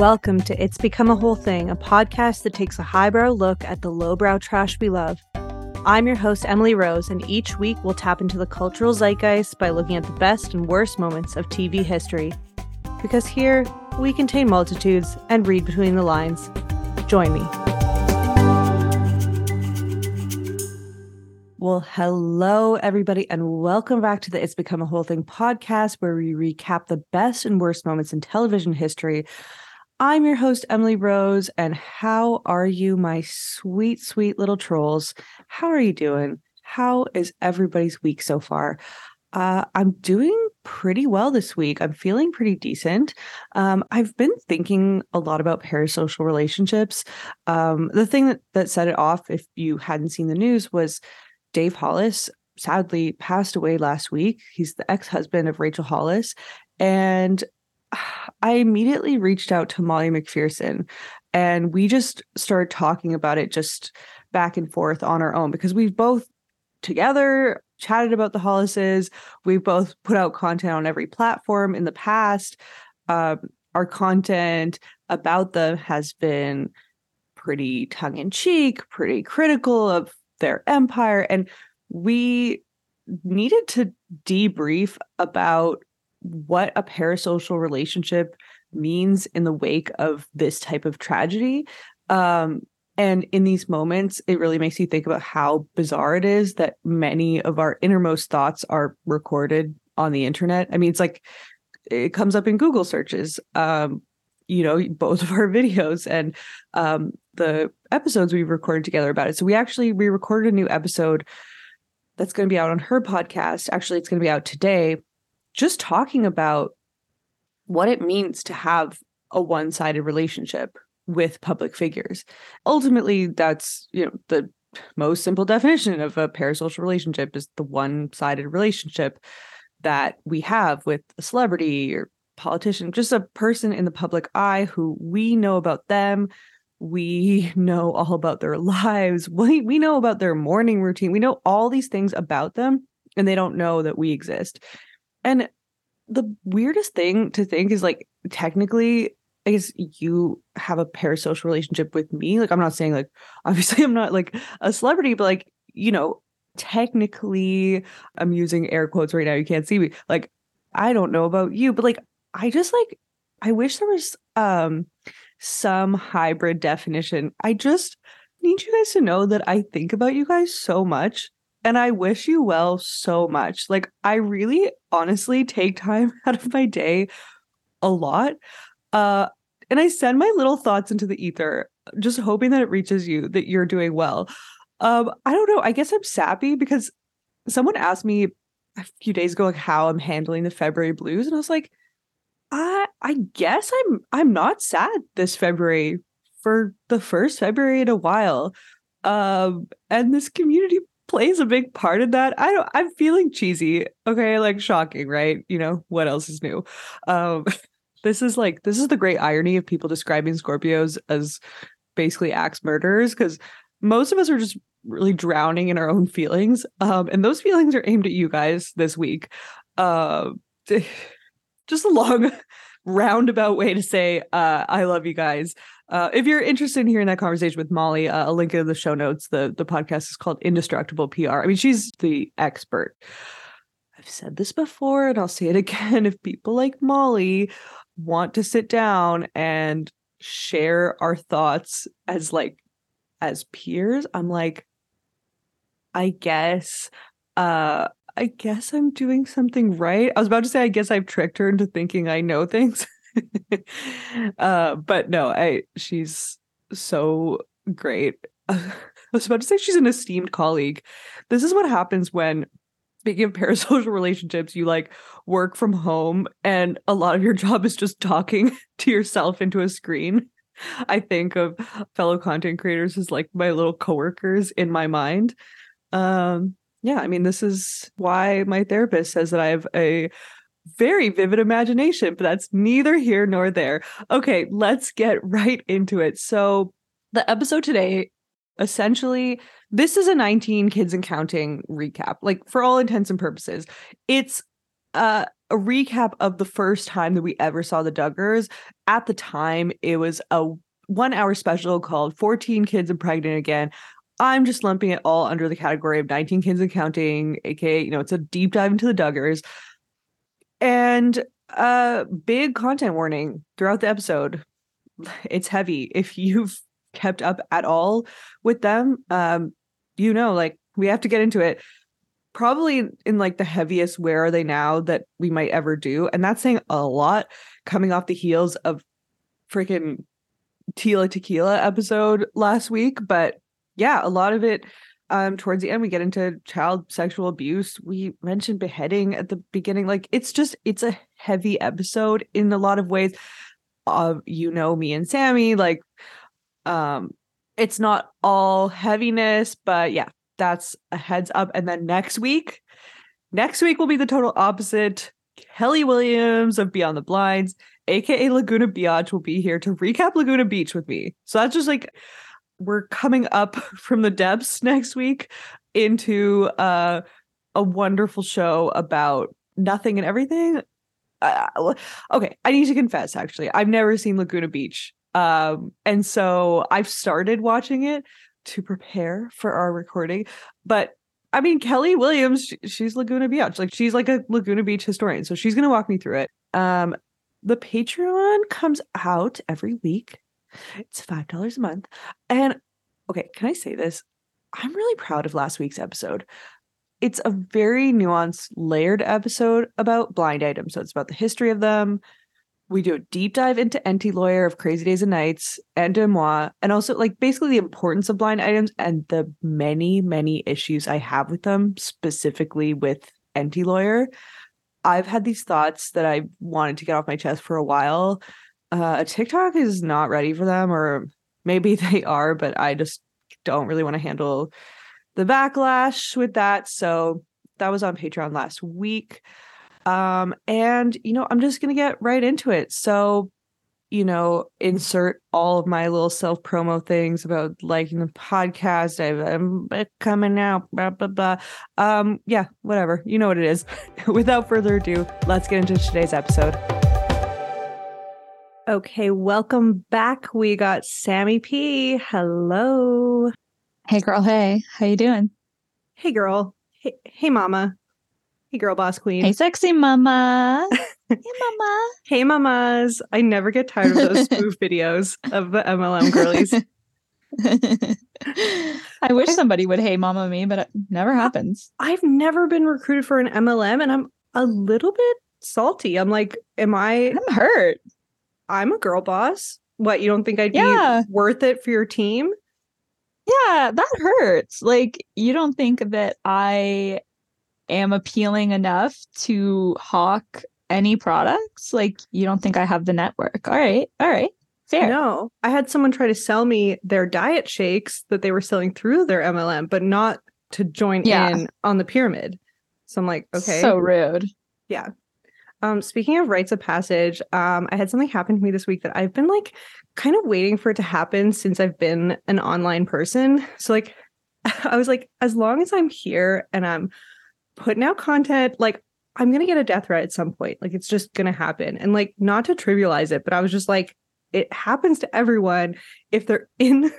Welcome to It's Become a Whole Thing, a podcast that takes a highbrow look at the lowbrow trash we love. I'm your host, Emily Rose, and each week we'll tap into the cultural zeitgeist by looking at the best and worst moments of TV history. Because here, we contain multitudes and read between the lines. Join me. Well, hello, everybody, and welcome back to the It's Become a Whole Thing podcast, where we recap the best and worst moments in television history. I'm your host, Emily Rose, and how are you, my sweet, sweet little trolls? How are you doing? How is everybody's week so far? Uh, I'm doing pretty well this week. I'm feeling pretty decent. Um, I've been thinking a lot about parasocial relationships. Um, the thing that, that set it off, if you hadn't seen the news, was Dave Hollis sadly passed away last week. He's the ex husband of Rachel Hollis. And I immediately reached out to Molly McPherson and we just started talking about it just back and forth on our own because we've both together chatted about the Hollises. We've both put out content on every platform in the past. Um, our content about them has been pretty tongue in cheek, pretty critical of their empire. And we needed to debrief about what a parasocial relationship means in the wake of this type of tragedy. Um, and in these moments, it really makes you think about how bizarre it is that many of our innermost thoughts are recorded on the internet. I mean, it's like it comes up in Google searches. Um, you know, both of our videos and um, the episodes we've recorded together about it. So we actually we recorded a new episode that's going to be out on her podcast. Actually, it's going to be out today, just talking about what it means to have a one-sided relationship with public figures. Ultimately, that's, you know, the most simple definition of a parasocial relationship is the one-sided relationship that we have with a celebrity or politician, just a person in the public eye who we know about them. We know all about their lives. We, we know about their morning routine. We know all these things about them, and they don't know that we exist. And the weirdest thing to think is like, technically, I guess you have a parasocial relationship with me. Like, I'm not saying, like, obviously, I'm not like a celebrity, but like, you know, technically, I'm using air quotes right now. You can't see me. Like, I don't know about you, but like, I just like I wish there was um some hybrid definition. I just need you guys to know that I think about you guys so much and I wish you well so much. Like I really honestly take time out of my day a lot. Uh and I send my little thoughts into the ether just hoping that it reaches you that you're doing well. Um I don't know, I guess I'm sappy because someone asked me a few days ago like how I'm handling the February blues and I was like I I guess I'm I'm not sad this February for the first February in a while. Um and this community plays a big part in that. I don't I'm feeling cheesy. Okay, like shocking, right? You know, what else is new? Um this is like this is the great irony of people describing Scorpios as basically axe murderers because most of us are just really drowning in our own feelings. Um and those feelings are aimed at you guys this week. Uh just a long roundabout way to say uh, I love you guys. Uh, if you're interested in hearing that conversation with Molly, uh, I'll link in the show notes. The the podcast is called Indestructible PR. I mean, she's the expert. I've said this before and I'll say it again. If people like Molly want to sit down and share our thoughts as like as peers, I'm like, I guess uh I guess I'm doing something right. I was about to say, I guess I've tricked her into thinking I know things. uh, but no, I she's so great. I was about to say she's an esteemed colleague. This is what happens when speaking of parasocial relationships, you like work from home and a lot of your job is just talking to yourself into a screen. I think of fellow content creators as like my little coworkers in my mind. Um, yeah, I mean, this is why my therapist says that I have a very vivid imagination, but that's neither here nor there. Okay, let's get right into it. So, the episode today essentially this is a 19 kids and counting recap like for all intents and purposes it's uh, a recap of the first time that we ever saw the Duggars. At the time, it was a one hour special called 14 Kids and Pregnant Again. I'm just lumping it all under the category of 19 Kids and Counting, aka, you know, it's a deep dive into the Duggars. And a big content warning throughout the episode. It's heavy. If you've kept up at all with them, um, you know, like we have to get into it probably in like the heaviest where are they now that we might ever do and that's saying a lot coming off the heels of freaking Tila Tequila episode last week but yeah a lot of it um towards the end we get into child sexual abuse we mentioned beheading at the beginning like it's just it's a heavy episode in a lot of ways uh, you know me and Sammy like um it's not all heaviness but yeah that's a heads up. And then next week, next week will be the total opposite. Kelli Williams of Beyond the Blinds, aka Laguna Beach, will be here to recap Laguna Beach with me. So that's just like we're coming up from the depths next week into uh, a wonderful show about nothing and everything. Uh, okay, I need to confess actually, I've never seen Laguna Beach. Um, and so I've started watching it, to prepare for our recording. But I mean, Kelli Williams, she's Laguna Beach. Like she's like a Laguna Beach historian. So she's going to walk me through it. Um, the Patreon comes out every week. It's $5 a month. And okay, can I say this? I'm really proud of last week's episode. It's a very nuanced, layered episode about blind items. So it's about the history of them, we do a deep dive into Enty Lawyer of Crazy Days and Nights and DeuxMoi, and also like basically the importance of blind items and the many, many issues I have with them, specifically with Enty Lawyer. I've had these thoughts that I wanted to get off my chest for a while. Uh, TikTok is not ready for them, or maybe they are, but I just don't really want to handle the backlash with that. So that was on Patreon last week. Um, and you know, I'm just gonna get right into it. So, you know, insert all of my little self promo things about liking the podcast. I'm coming out, blah blah blah. Um, yeah, whatever. You know what it is. Without further ado, let's get into today's episode. Okay, welcome back. We got Sammy P. Hello. Hey girl, hey. How you doing? Hey girl. Hey, hey mama. Hey, girl boss queen. Hey, sexy mama. hey, mama. Hey, mamas. I never get tired of those spoof videos of the MLM girlies. I wish somebody would hey mama me, but it never happens. I've never been recruited for an MLM and I'm a little bit salty. I'm like, am I I'm hurt. I'm a girl boss. What, you don't think I'd yeah. be worth it for your team? Yeah, that hurts. Like, you don't think that I am appealing enough to hawk any products? Like, you don't think I have the network? All right, all right, fair. No, I had someone try to sell me their diet shakes that they were selling through their MLM, but not to join yeah. in on the pyramid. So I'm like, okay, so rude. Yeah. Um, speaking of rites of passage, um, I had something happen to me this week that I've been like kind of waiting for it to happen since I've been an online person. So like I was like, as long as I'm here and I'm putting out content like i'm gonna get a death threat at some point. Like it's just gonna happen. And like not to trivialize it but i was just like it happens to everyone if they're in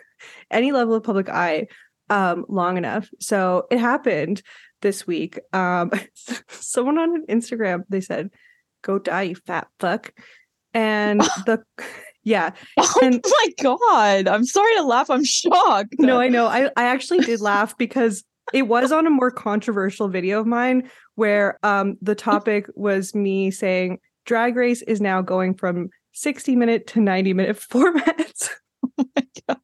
any level of public eye um long enough. So it happened this week. Um someone on instagram they said go die you fat fuck and the yeah oh and, my god i'm sorry to laugh i'm shocked no i know i i actually did laugh because it was on a more controversial video of mine where um, the topic was me saying drag race is now going from 60 minute to 90 minute formats. oh my god.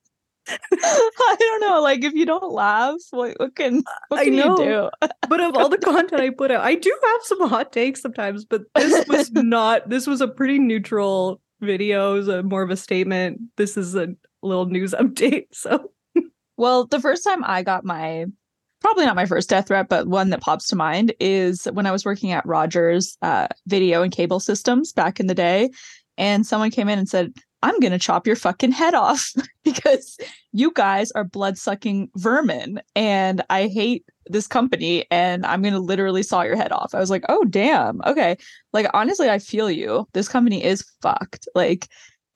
I don't know. Like, if you don't laugh, what, what can what can you do? but of all the content I put out, I do have some hot takes sometimes. But this was not. This was a pretty neutral video. It was a, more of a statement. This is a little news update. So, well, the first time I got my probably not my first death threat, but one that pops to mind is when I was working at Rogers uh, Video and Cable Systems back in the day, and someone came in and said, I'm going to chop your fucking head off because you guys are blood sucking vermin and I hate this company and I'm going to literally saw your head off. I was like, oh, damn. Okay. Like, honestly, I feel you. This company is fucked. Like,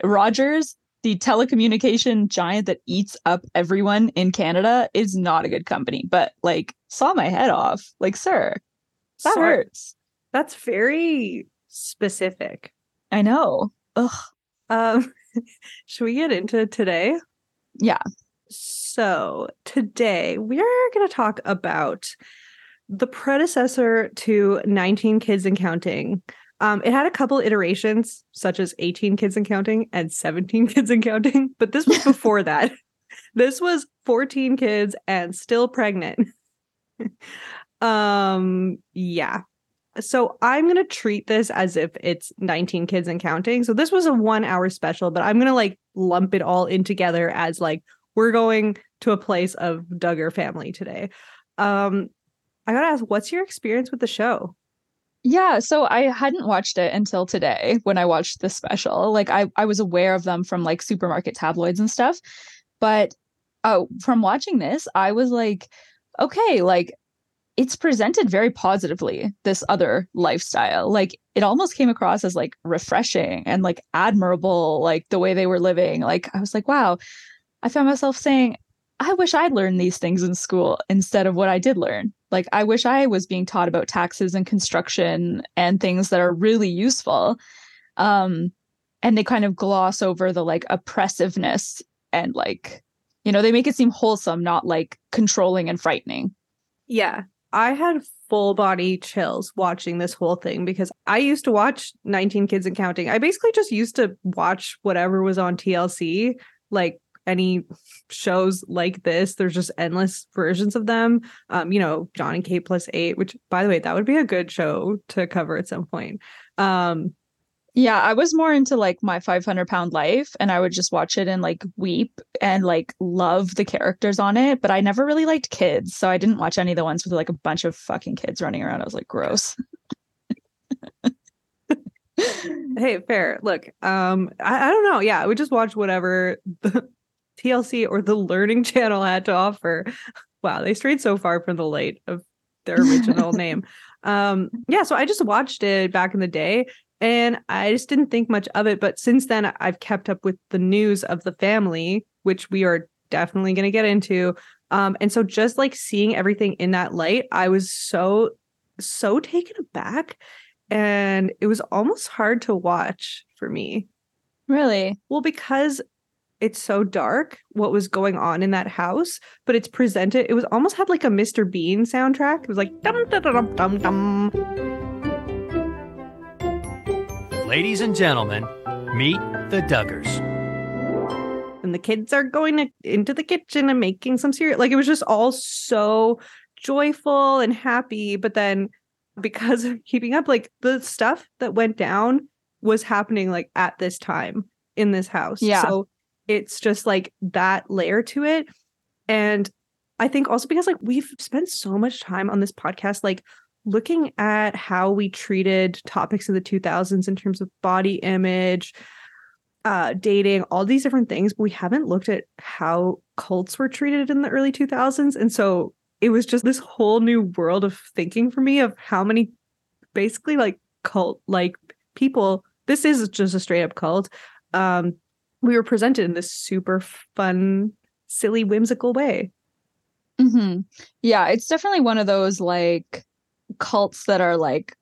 Rogers, the telecommunication giant that eats up everyone in Canada, is not a good company, but like, saw my head off. Like, sir, that Sir, hurts. That's very specific. I know. Ugh. Um, should we get into today? Yeah. So, today we're going to talk about the predecessor to 19 Kids and Counting. Um, it had a couple iterations, such as 18 Kids and Counting and 17 Kids and Counting, but this was before that. This was 14 kids and still pregnant. um, yeah. So I'm going to treat this as if it's 19 kids and counting. So this was a 1 hour special, but I'm going to like lump it all in together as like we're going to a place of Duggar family today. Um I got to ask what's your experience with the show? Yeah, so I hadn't watched it until today when I watched the special. Like I I was aware of them from like supermarket tabloids and stuff. But uh, from watching this, I was like, okay, like it's presented very positively this other lifestyle. Like it almost came across as like refreshing and like admirable like the way they were living. Like i was like wow. I found myself saying i wish i'd learned these things in school instead of what i did learn. Like i wish i was being taught about taxes and construction and things that are really useful. Um and they kind of gloss over the like oppressiveness and like you know they make it seem wholesome not like controlling and frightening. Yeah. I had full body chills watching this whole thing because I used to watch 19 Kids and Counting. I basically just used to watch whatever was on TLC, like any shows like this. There's just endless versions of them. Um, you know, Jon and Kate plus eight, which by the way, that would be a good show to cover at some point. Um, Yeah, I was more into like my 500 pound life and I would just watch it and like weep and like love the characters on it. But I never really liked kids. So I didn't watch any of the ones with like a bunch of fucking kids running around. I was like, gross. hey, fair. Look, um, I, I don't know. Yeah, I would just watch whatever the TLC or the Learning Channel had to offer. Wow, they strayed so far from the light of their original name. Um, yeah, so I just watched it back in the day and I just didn't think much of it. But since then, I've kept up with the news of the family, which we are definitely going to get into. Um, and so just like seeing everything in that light, I was so, so taken aback. And it was almost hard to watch for me. Really? Well, because it's so dark what was going on in that house, but it's presented, it was almost had like a Mr. Bean soundtrack. It was like dum dum dum dum dum. Ladies and gentlemen, meet the Duggars. And the kids are going to, into the kitchen and making some cereal. Like it was just all so joyful and happy. But then because of keeping up, like the stuff that went down was happening like at this time in this house. Yeah. So it's just like that layer to it. And I think also because like we've spent so much time on this podcast, like looking at how we treated topics in the 2000s in terms of body image, uh, dating, all these different things, but we haven't looked at how cults were treated in the early 2000s. And so it was just this whole new world of thinking for me of how many basically like cult like people this is just a straight up cult um we were presented in this super fun silly whimsical way hmm Yeah, it's definitely one of those like cults that are like,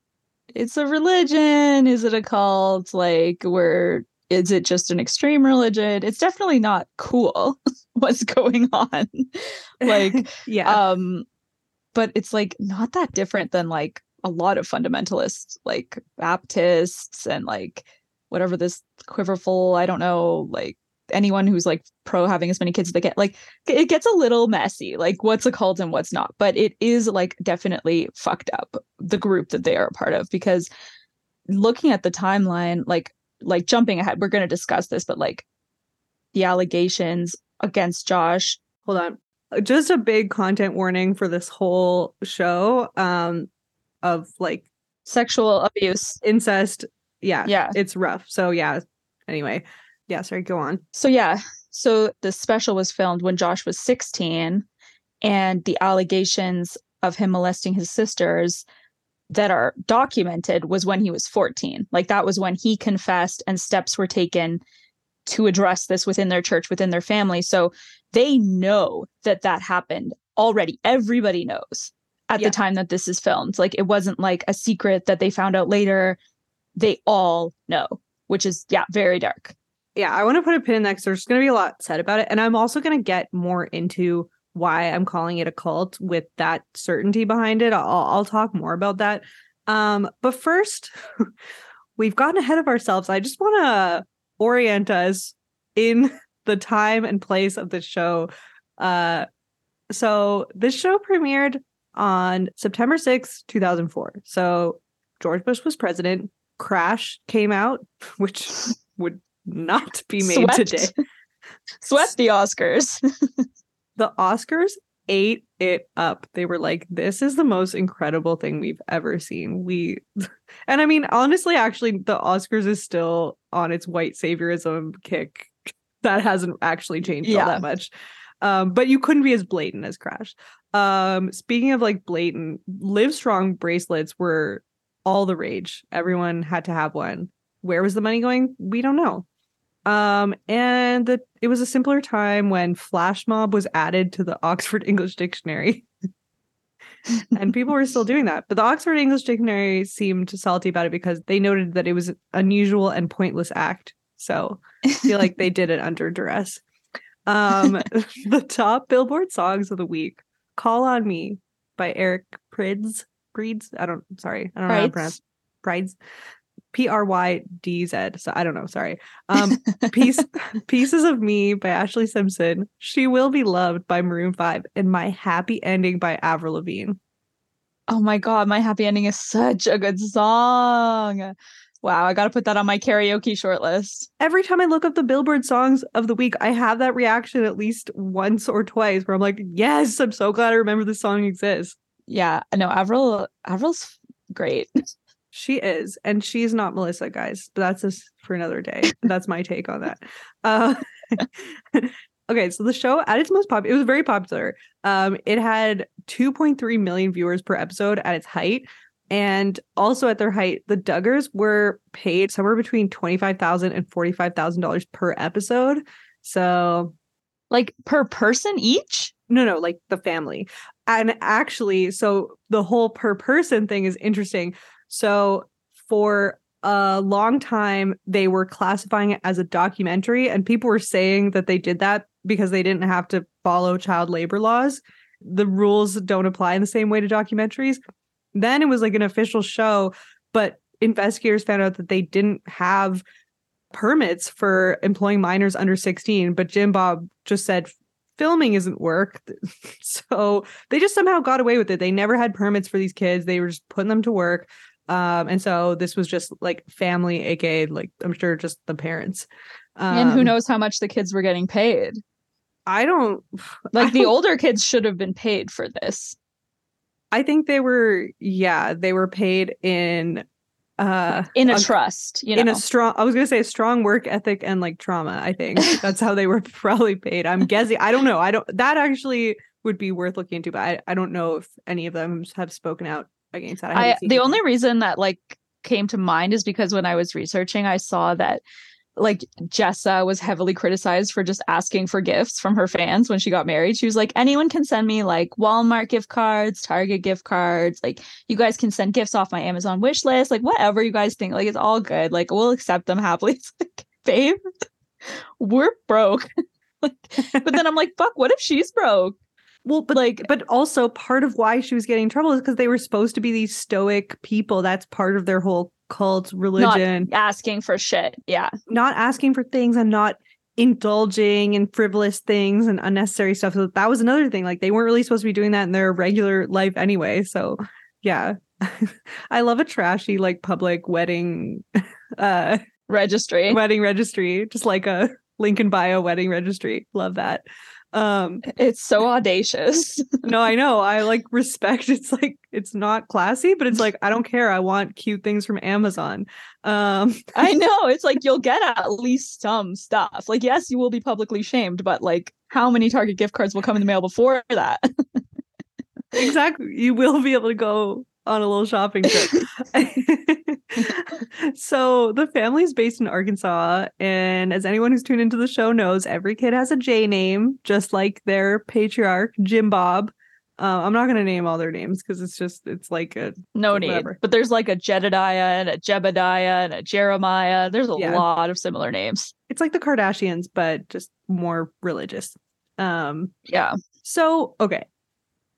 it's a religion. Is it a cult? Like, where is it just an extreme religion? It's definitely not cool what's going on. like, yeah um, but it's like not that different than like a lot of fundamentalists, like Baptists and like whatever this quiverful, I don't know, like anyone who's like pro having as many kids as they get like it gets a little messy like what's a cult and what's not but it is like definitely fucked up the group that they are a part of because looking at the timeline like like jumping ahead we're going to discuss this but like the allegations against josh hold on. Just a big content warning for this whole show um of like sexual abuse. incest. Yeah Yeah. it's rough. So yeah anyway Yeah, sorry, go on. So yeah, so the special was filmed when Josh was 16 and the allegations of him molesting his sisters that are documented was when he was 14. Like that was when he confessed and steps were taken to address this within their church, within their family. So they know that that happened already. Everybody knows at Yeah. the time that this is filmed. Like it wasn't like a secret that they found out later. They all know, which is, yeah, very dark. Yeah, I want to put a pin in that because there's going to be a lot said about it. And I'm also going to get more into why I'm calling it a cult with that certainty behind it. I'll, I'll talk more about that. Um, but first, we've gotten ahead of ourselves. I just want to orient us in the time and place of the show. Uh, so this show premiered on September 6th, 2004. So George Bush was president. Crash came out, which would not be made Swept. today. Swept the Oscars. The Oscars ate it up. They were like, this is the most incredible thing we've ever seen. We, and I mean, honestly, actually, the Oscars is still on its white saviorism kick. That hasn't actually changed all that much. Um, but you couldn't be as blatant as Crash. Um, speaking of like blatant, Live Strong bracelets were all the rage. Everyone had to have one. Where was the money going? We don't know. Um, and the, it was a simpler time when flash mob was added to the Oxford English Dictionary. and people were still doing that. But the Oxford English Dictionary seemed salty about it because they noted that it was an unusual and pointless act. So I feel like they did it under duress. Um, the top Billboard songs of the week: "Call on Me" by Eric Prydz. Prydz. I don't. Sorry, I don't know how to pronounce Prydz. P R Y D Z. So I don't know. Sorry. Um, Piece Pieces of Me by Ashlee Simpson. She Will Be Loved by Maroon Five, and My Happy Ending by Avril Lavigne. Oh my god, my happy ending is such a good song. Wow, I got to put that on my karaoke shortlist. every time I look up the Billboard songs of the week, I have that reaction at least once or twice where I'm like, yes, I'm so glad I remember this song exists. Yeah, no, Avril Avril's great. She is, and she's not Melissa, guys. But that's just for another day. That's my take on that. Uh, okay, so the show at its most popular, it was very popular. Um, it had 2.3 million viewers per episode at its height. And also at their height, the Duggars were paid somewhere between $25,000 and $45,000 per episode. So Like per person each? No, no, like the family. And actually, so the whole per person thing is interesting. So for a long time, they were classifying it as a documentary, and people were saying that they did that because they didn't have to follow child labor laws. The rules don't apply in the same way to documentaries. Then it was like an official show, but investigators found out that they didn't have permits for employing minors under 16. But Jim Bob just said filming isn't work. So they just somehow got away with it. They never had permits for these kids. They were just putting them to work. Um, and so this was just like family, aka like I'm sure just the parents. Um, and who knows how much the kids were getting paid? I don't Like I the don't- older kids should have been paid for this. I think they were yeah, they were paid in uh In a a- trust, you know. in a strong I was gonna say strong work ethic and like trauma, I think. That's how they were probably paid. I'm guessing. I don't know. I don't that actually would be worth looking into, but I, I don't know if any of them have spoken out against that. I, haven't the anything. only reason that like came to mind is because when I was researching, I saw that like Jessa was heavily criticized for just asking for gifts from her fans when she got married. She was like, anyone can send me like Walmart gift cards, Target gift cards. Like, you guys can send gifts off my Amazon wish list. Like, whatever you guys think. Like, it's all good. Like, we'll accept them happily. It's like, babe, we're broke. like, but then I'm like, fuck, what if she's broke? Well, but Like, but also part of why she was getting in trouble is because they were supposed to be these stoic people. That's part of their whole cult religion. asking for shit. Yeah. not asking for things and not indulging in frivolous things and unnecessary stuff. So that was another thing. Like they weren't really supposed to be doing that in their regular life anyway. So yeah. I love a trashy like public wedding uh Registry. wedding registry, just like a Lincoln bio wedding registry. Love that. Um, It's so audacious. no, I know. I like respect. It's like it's not classy, but it's like I don't care. I want cute things from Amazon. Um, I know. It's like you'll get at least some stuff. Like, yes, you will be publicly shamed, but like, how many Target gift cards will come in the mail before that? exactly. You will be able to go on a little shopping trip. so the family's based in Arkansas, and as anyone who's tuned into the show knows, every kid has a J name, just like their patriarch Jim Bob. Uh, I'm not going to name all their names because it's just it's like a no need. But there's like a Jedediah and a Jebediah and a Jeremiah. There's a Yeah. lot of similar names. it's like the Kardashians, but just more religious. Um, Yeah. So, okay.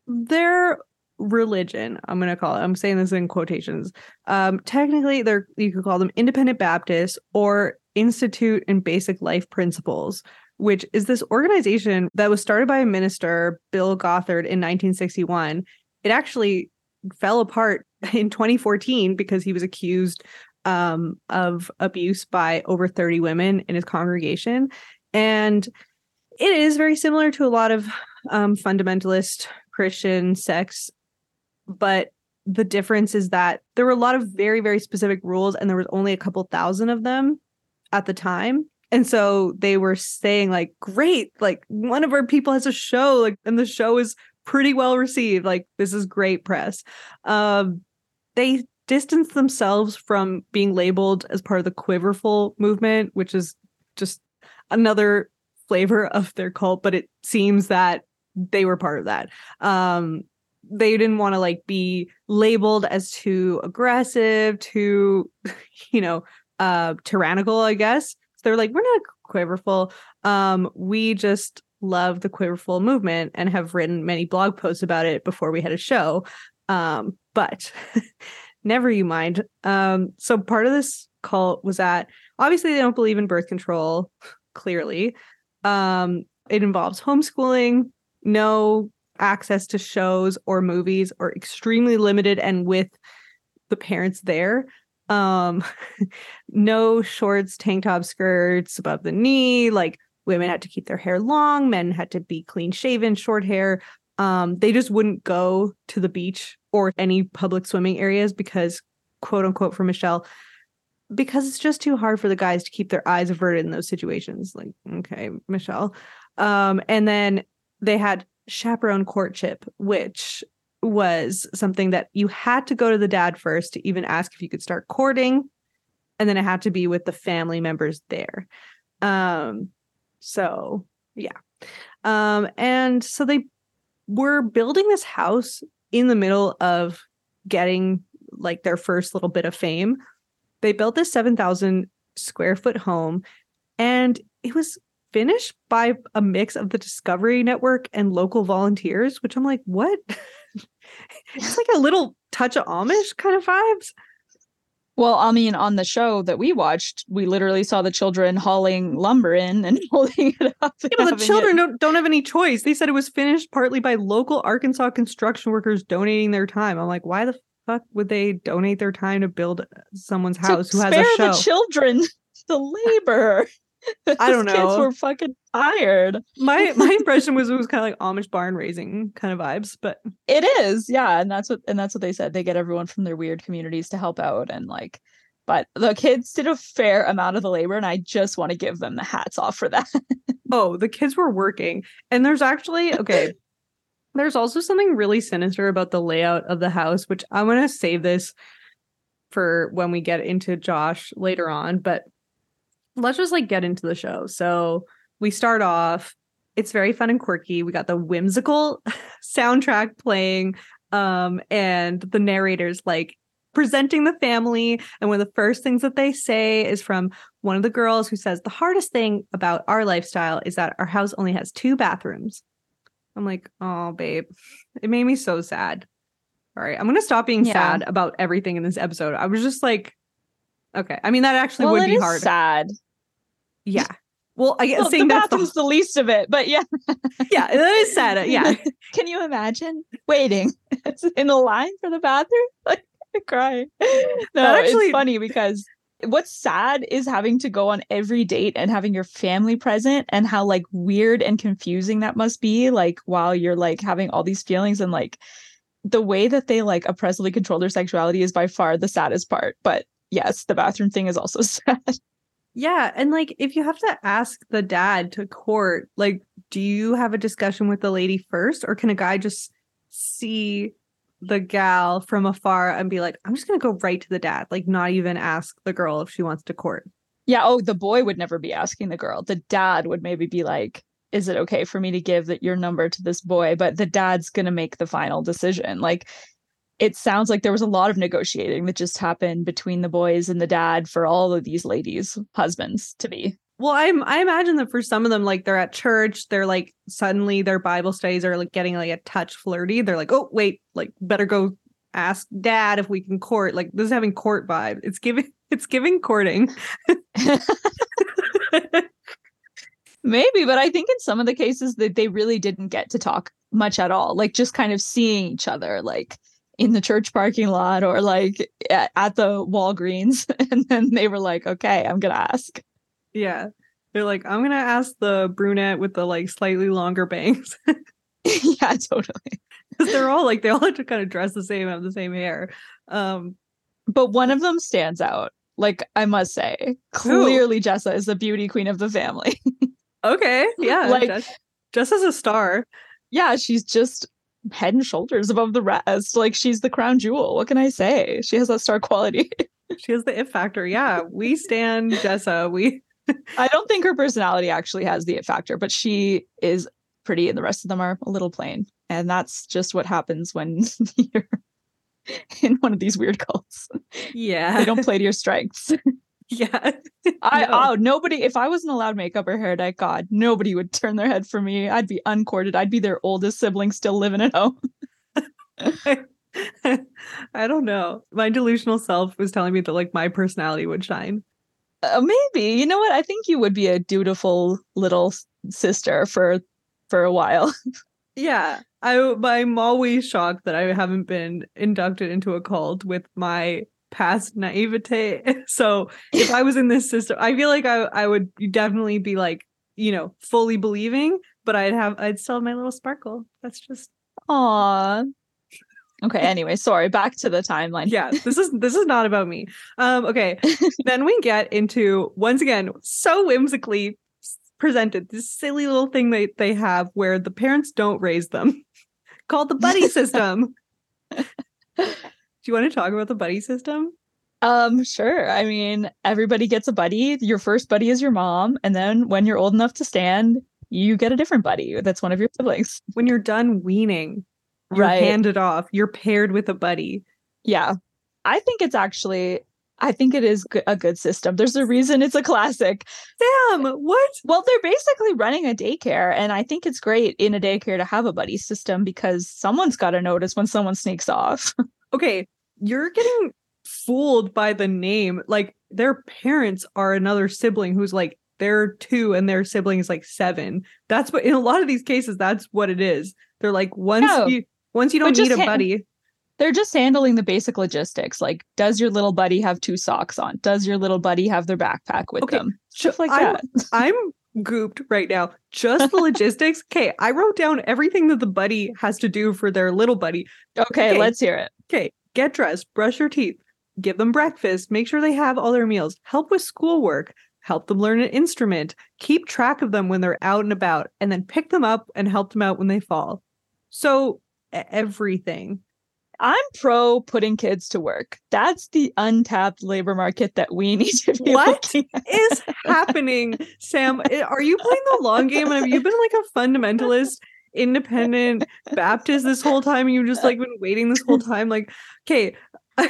Their religion, I'm going to call it, I'm saying this in quotations. Um, technically, they're, you could call them independent Baptists or Institute in Basic Life Principles, which is this organization that was started by a minister, Bill Gothard, in 1961. It actually fell apart in 2014 because he was accused um, of abuse by over 30 women in his congregation. And it is very similar to a lot of um, fundamentalist Christian sects, but the difference is that there were a lot of very, very specific rules, and there was only a couple thousand of them at the time. And so they were saying, like, great, like one of our people has a show, like, and the show is pretty well received. Like, this is great press. Um, they distanced themselves from being labeled as part of the Quiverful movement, which is just another flavor of their cult, but it seems that they were part of that. Um, they didn't want to like be labeled as too aggressive, too, you know, uh, tyrannical, I guess. So they're like, we're not quiverful. Um, we just love the quiverful movement and have written many blog posts about it before we had a show. Um, but never you mind. Um, so part of this cult was that obviously they don't believe in birth control, clearly. Um, it involves homeschooling, no access to shows or movies, or extremely limited and with the parents there. Um, no shorts, tank top skirts above the knee. Like women had to keep their hair long, men had to be clean shaven, short hair. Um, they just wouldn't go to the beach or any public swimming areas because, quote unquote, for Michelle, because it's just too hard for the guys to keep their eyes averted in those situations. Like, okay, Michelle. Um, and then they had chaperone courtship, which was something that you had to go to the dad first to even ask if you could start courting. And then it had to be with the family members there. Um, so yeah. Um, and so they were building this house in the middle of getting like their first little bit of fame. They built this 7,000 square foot home and it was finished by a mix of the Discovery Network and local volunteers, which I'm like, what? it's like a little touch of Amish kind of vibes. Well, I mean, on the show that we watched, we literally saw the children hauling lumber in and holding it up. Yeah, but the children it- don't, don't have any choice. They said it was finished partly by local Arkansas construction workers donating their time. I'm like, why the fuck would they donate their time to build someone's to house who has a show? the children the labor. I don't Those Kids were fucking tired. my my impression was it was kind of like Amish barn raising kind of vibes, but It is, yeah, and that's what and that's what they said. They get everyone from their weird communities to help out and like but the kids did a fair amount of the labor and I just want to give them the hats off for that. oh, the kids were working. And there's actually okay. There's also something really sinister about the layout of the house, which I'm gonna save this for when we get into Josh later on, but let's just like get into the show. So we start off, it's very fun and quirky. We got the whimsical soundtrack playing, um, and the narrators like presenting the family. And one of the first things that they say is from one of the girls who says, The hardest thing about our lifestyle is that our house only has two bathrooms. I'm like, Oh, babe, it made me so sad. All right, I'm going to stop being Yeah. sad about everything in this episode. I was just like, Okay. I mean, that actually well, would be hard. sad. Yeah. Well, I guess Well, saying the that's the, bathroom's the least of it, but yeah. yeah, that is sad. uh, Yeah. Can you imagine waiting in a line for the bathroom? Like crying. No, actually- it's funny because what's sad is having to go on every date and having your family present and how like weird and confusing that must be like while you're like having all these feelings and like the way that they like oppressively control their sexuality is by far the saddest part but yes the bathroom thing is also sad. Yeah, and like if you have to ask the dad to court, like do you have a discussion with the lady first or can a guy just see the gal from afar and be like, I'm just going to go right to the dad, like not even ask the girl if she wants to court? yeah oh the boy would never be asking the girl. The dad would maybe be like is it okay for me to give that your number to this boy? But the dad's going to make the final decision. Like it sounds like there was a lot of negotiating that just happened between the boys and the dad for all of these ladies husbands to be Well, I'm I imagine that for some of them, like they're at church, they're like suddenly their Bible studies are like getting like a touch flirty. They're like, oh wait, like better go ask dad if we can court. Like this is having court vibe. It's giving it's giving courting. maybe but i think in some of the cases that they really didn't get to talk much at all like just kind of seeing each other like in the church parking lot or like at, at the walgreens and then they were like okay i'm gonna ask yeah. They're like, I'm gonna ask the brunette with the like slightly longer bangs. yeah totally Because they're all like they all have to kind of dress the same, have the same hair. Um but one of them stands out like i must say clearly jessa is the beauty queen of the family okay. Yeah. Like- just, just as a star. yeah she's just head and shoulders above the rest like she's the crown jewel what can i say she has that star quality She has the it factor. Yeah. We stand Jessa. We I don't think her personality actually has the it factor, but she is pretty, and the rest of them are a little plain. And that's just what happens when you're in one of these weird cults. Yeah. They don't play to your strengths. yeah. I No. oh nobody if I wasn't allowed makeup or hair dye, God, nobody would turn their head for me. I'd be uncourted. I'd be their oldest sibling still living at home. I don't know. My delusional self was telling me that like my personality would shine. Uh, maybe. You know what? I think you would be a dutiful little sister for for a while. Yeah. I I'm always shocked that I haven't been inducted into a cult with my past naivete. So if I was in this system, I feel like I I would definitely be like, you know, fully believing, but I'd have I'd still have my little sparkle. That's just Aw. Okay, anyway, sorry, back to the timeline. yeah, this is this is not about me. Um, okay. then we get into once again so whimsically presented this silly little thing that they have where the parents don't raise them, called the buddy system. Do you want to talk about the buddy system? Um, sure. I mean, everybody gets a buddy. Your first buddy is your mom, and then when you're old enough to stand, you get a different buddy that's one of your siblings. When you're done weaning, you're Right. handed off. You're paired with a buddy. Yeah. I think it's actually I think it is a good system. There's a reason it's a classic. Damn, what? Well, they're basically running a daycare, and I think it's great in a daycare to have a buddy system because someone's got to notice when someone sneaks off. Okay, you're getting fooled by the name. Like their parents are another sibling who's like they're two and their sibling is like seven. That's what in a lot of these cases, that's what it is. They're like once No. you once you don't need a buddy. They're just handling the basic logistics. Like, does your little buddy have two socks on? Does your little buddy have their backpack with Okay, them? Stuff like I'm- that. I'm gooped right now. Just the logistics. Okay, I wrote down everything that the buddy has to do for their little buddy. Okay, okay. let's hear it. Okay, get dressed, brush your teeth, give them breakfast, make sure they have all their meals, help with schoolwork, help them learn an instrument, keep track of them when they're out and about, and then pick them up and help them out when they fall. So everything. I'm pro putting kids to work. That's the untapped labor market that we need to be What is happening, Sam? Are you playing the long game? Have you been like a fundamentalist, independent Baptist this whole time? And you've just like been waiting this whole time? Like, okay,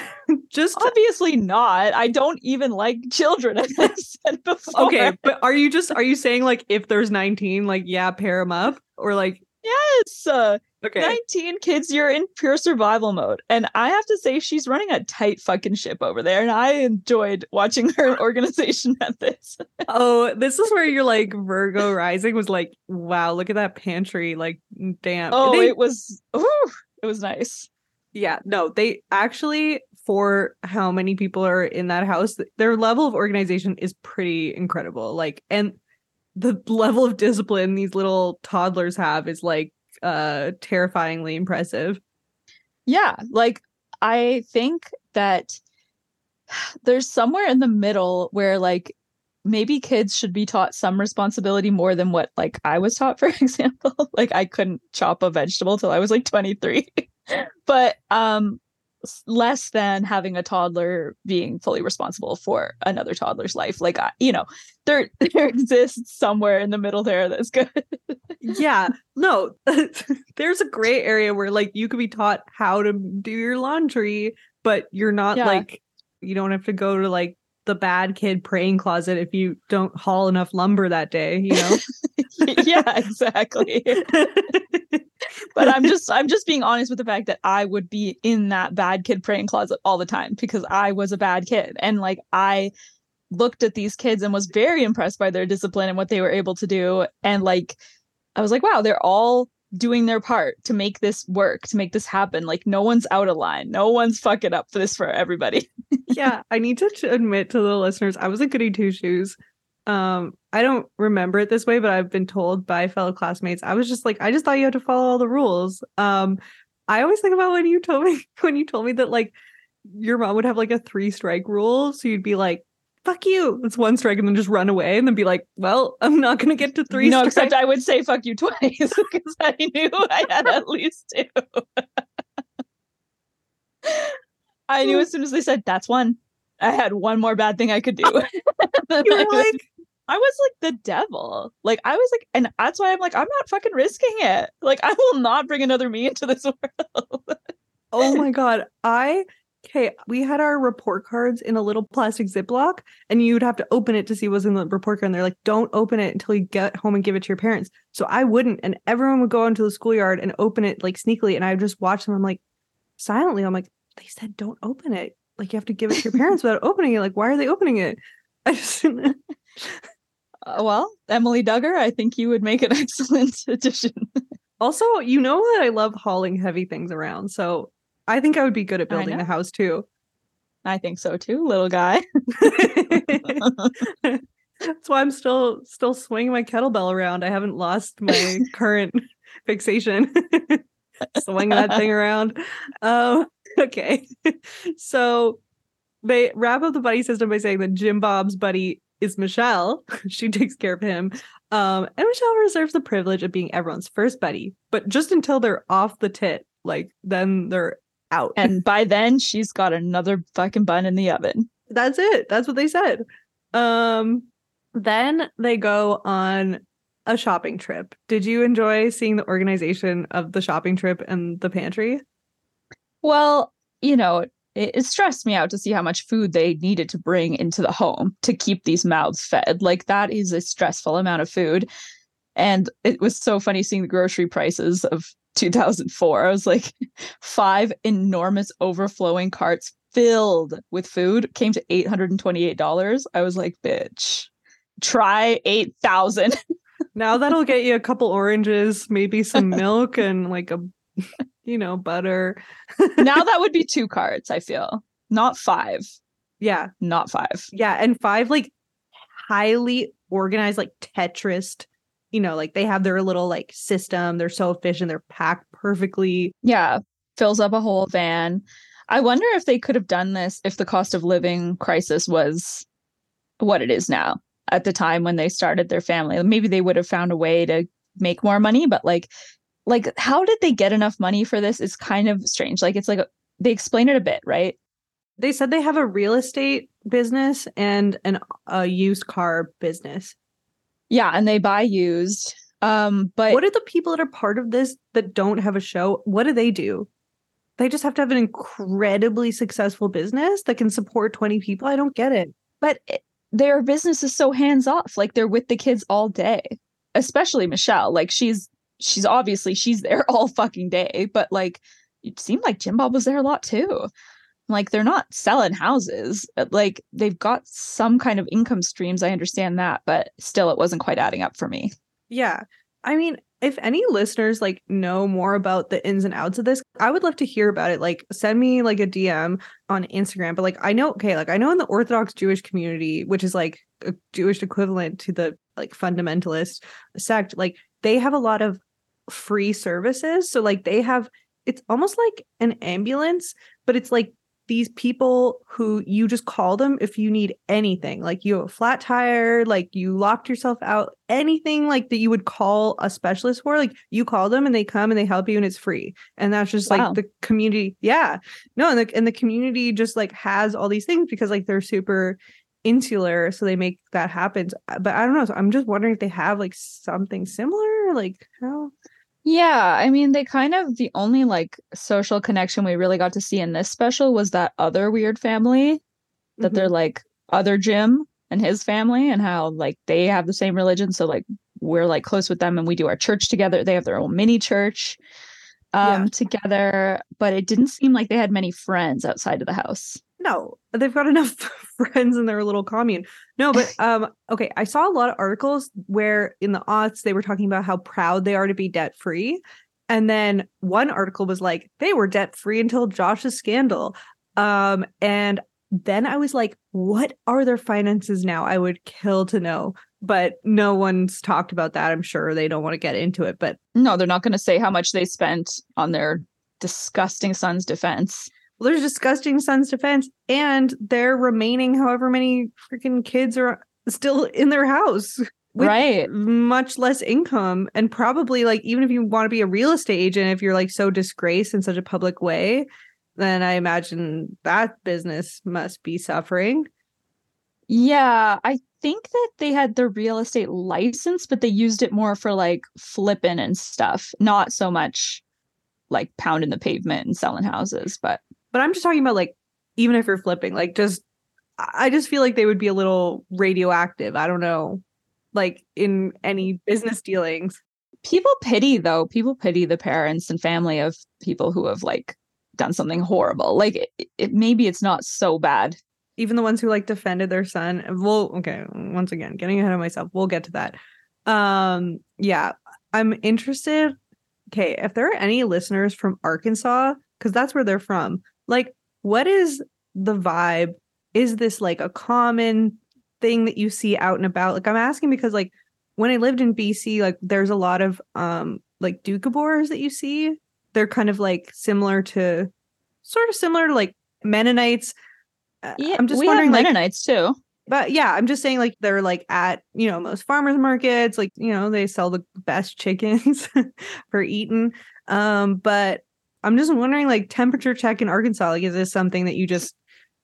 just Obviously not. I don't even like children, as I said before. okay. But are you just are you saying like if there's 19, like yeah, pair them up, or like Yes. Uh, okay, 19 kids, you're in pure survival mode. And I have to say, she's running a tight fucking ship over there. And I enjoyed watching her organization methods. oh, this is where you're like Virgo rising was like, wow, look at that pantry, like mm, damn. Oh, They- it was, ooh, it was nice. Yeah, no, they actually for how many people are in that house, their level of organization is pretty incredible. Like, and the level of discipline these little toddlers have is like uh terrifyingly impressive. Yeah, like I think that there's somewhere in the middle where like maybe kids should be taught some responsibility more than what like I was taught for example. like I couldn't chop a vegetable till I was like 23. but um less than having a toddler being fully responsible for another toddler's life like I, you know there there exists somewhere in the middle there that's good. Yeah. No there's a gray area where like you could be taught how to do your laundry but you're not yeah. like you don't have to go to like the bad kid praying closet if you don't haul enough lumber that day you know? Yeah exactly but i'm just i'm just being honest with the fact that i would be in that bad kid praying closet all the time because i was a bad kid and like i looked at these kids and was very impressed by their discipline and what they were able to do and like i was like wow they're all doing their part to make this work, to make this happen. Like no one's out of line. No one's fucking up for this for everybody. yeah, I need to admit to the listeners, I was a goody two shoes. Um, I don't remember it this way, but I've been told by fellow classmates. I was just like, I just thought you had to follow all the rules. Um, I always think about when you told me when you told me that like your mom would have like a three strike rule, so you'd be like, fuck you. It's one strike and then just run away and then be like, well, I'm not going to get to three. No, strikes. except I would say fuck you twice because I knew I had at least two. I knew as soon as they said that's one, I had one more bad thing I could do. you were like, I was like the devil. Like I was like, and that's why I'm like, I'm not fucking risking it. Like I will not bring another me into this world. oh my god, I okay, we had our report cards in a little plastic Ziploc, and you'd have to open it to see what's in the report card. And they're like, don't open it until you get home and give it to your parents. So I wouldn't. And everyone would go into the schoolyard and open it like sneakily. And I just watch them. I'm like, silently, I'm like, they said don't open it. Like you have to give it to your parents without opening it. Like, why are they opening it? I just uh, well, Emily Duggar, I think you would make an excellent addition. also, you know that I love hauling heavy things around. So I think I would be good at building a house too. I think so too, little guy. That's why I'm still still swinging my kettlebell around. I haven't lost my current fixation. swinging that thing around. Um, okay. So they wrap up the buddy system by saying that Jim Bob's buddy is Michelle. she takes care of him. Um, and Michelle reserves the privilege of being everyone's first buddy, but just until they're off the tit. Like then they're out. And by then she's got another fucking bun in the oven. That's it. That's what they said. Um then they go on a shopping trip. Did you enjoy seeing the organization of the shopping trip and the pantry? Well, you know, it, it, stressed me out to see how much food they needed to bring into the home to keep these mouths fed. Like that is a stressful amount of food. And it was so funny seeing the grocery prices of 2004. I was like, five enormous overflowing carts filled with food came to $828. I was like, bitch, try 8,000. now that'll get you a couple oranges, maybe some milk and like a, you know, butter. now that would be two cards, I feel, not five. Yeah. Not five. Yeah. And five, like, highly organized, like Tetris you know, like they have their little like system. They're so efficient. They're packed perfectly. Yeah. Fills up a whole van. I wonder if they could have done this if the cost of living crisis was what it is now at the time when they started their family. Maybe they would have found a way to make more money, but like like how did they get enough money for this is kind of strange. Like it's like a, they explain it a bit, right? They said they have a real estate business and an a used car business. Yeah, and they buy used. Um, but what are the people that are part of this that don't have a show? What do they do? They just have to have an incredibly successful business that can support 20 people. I don't get it. But it, their business is so hands off. Like they're with the kids all day. Especially Michelle. Like she's she's obviously she's there all fucking day, but like it seemed like Jim Bob was there a lot too. Like they're not selling houses. Like they've got some kind of income streams. I understand that, but still it wasn't quite adding up for me. Yeah. I mean, if any listeners like know more about the ins and outs of this, I would love to hear about it. Like send me like a DM on Instagram. But like I know, okay, like I know in the Orthodox Jewish community, which is like a Jewish equivalent to the like fundamentalist sect, like they have a lot of free services. So like they have it's almost like an ambulance, but it's like these people who you just call them if you need anything like you have a flat tire like you locked yourself out anything like that you would call a specialist for like you call them and they come and they help you and it's free and that's just Wow. like the community yeah no and the, and the community just like has all these things because like they're super insular so they make that happen but i don't know so i'm just wondering if they have like something similar like how Yeah, I mean, they kind of the only like social connection we really got to see in this special was that other weird family that Mhm. they're like other Jim and his family and how like they have the same religion. So like we're like close with them and we do our church together. They have their own mini church um Yeah. together, but it didn't seem like they had many friends outside of the house. No, they've got enough friends in their little commune. No, but um, okay, I saw a lot of articles where in the aughts they were talking about how proud they are to be debt free. And then one article was like, they were debt free until Josh's scandal. Um, and then I was like, what are their finances now? I would kill to know. But no one's talked about that. I'm sure they don't want to get into it. But No, they're not going to say how much they spent on their disgusting son's defense. Well, there's disgusting son's defense, and their remaining however many freaking kids are still in their house with right. much less income. And probably, like, even if you want to be a real estate agent, if you're like so disgraced in such a public way, then I imagine that business must be suffering. Yeah, I think that they had the real estate license, but they used it more for like flipping and stuff, not so much like pounding the pavement and selling houses. But But I'm just talking about like, even if you're flipping, like, just I just feel like they would be a little radioactive. I don't know, like in any business dealings. people pity though, people pity the parents and family of people who have like done something horrible. Like it, it maybe it's not so bad. even the ones who like defended their son well okay once again getting ahead of myself we'll get to that um yeah i'm interested okay if there are any listeners from arkansas because that's where they're from like what is the vibe? Is this like a common thing that you see out and about? Like i'm asking because like when i lived in bc like there's a lot of um like Doukhobors that you see. They're kind of like similar to sort of similar to like mennonites. Uh, Yeah, i'm just we wondering have like Mennonites too. but yeah, I'm just saying like they're like at, you know, most farmers markets, like, you know, they sell the best chickens for eating. Um, but I'm just wondering like temperature check in Arkansas, like is this something that you just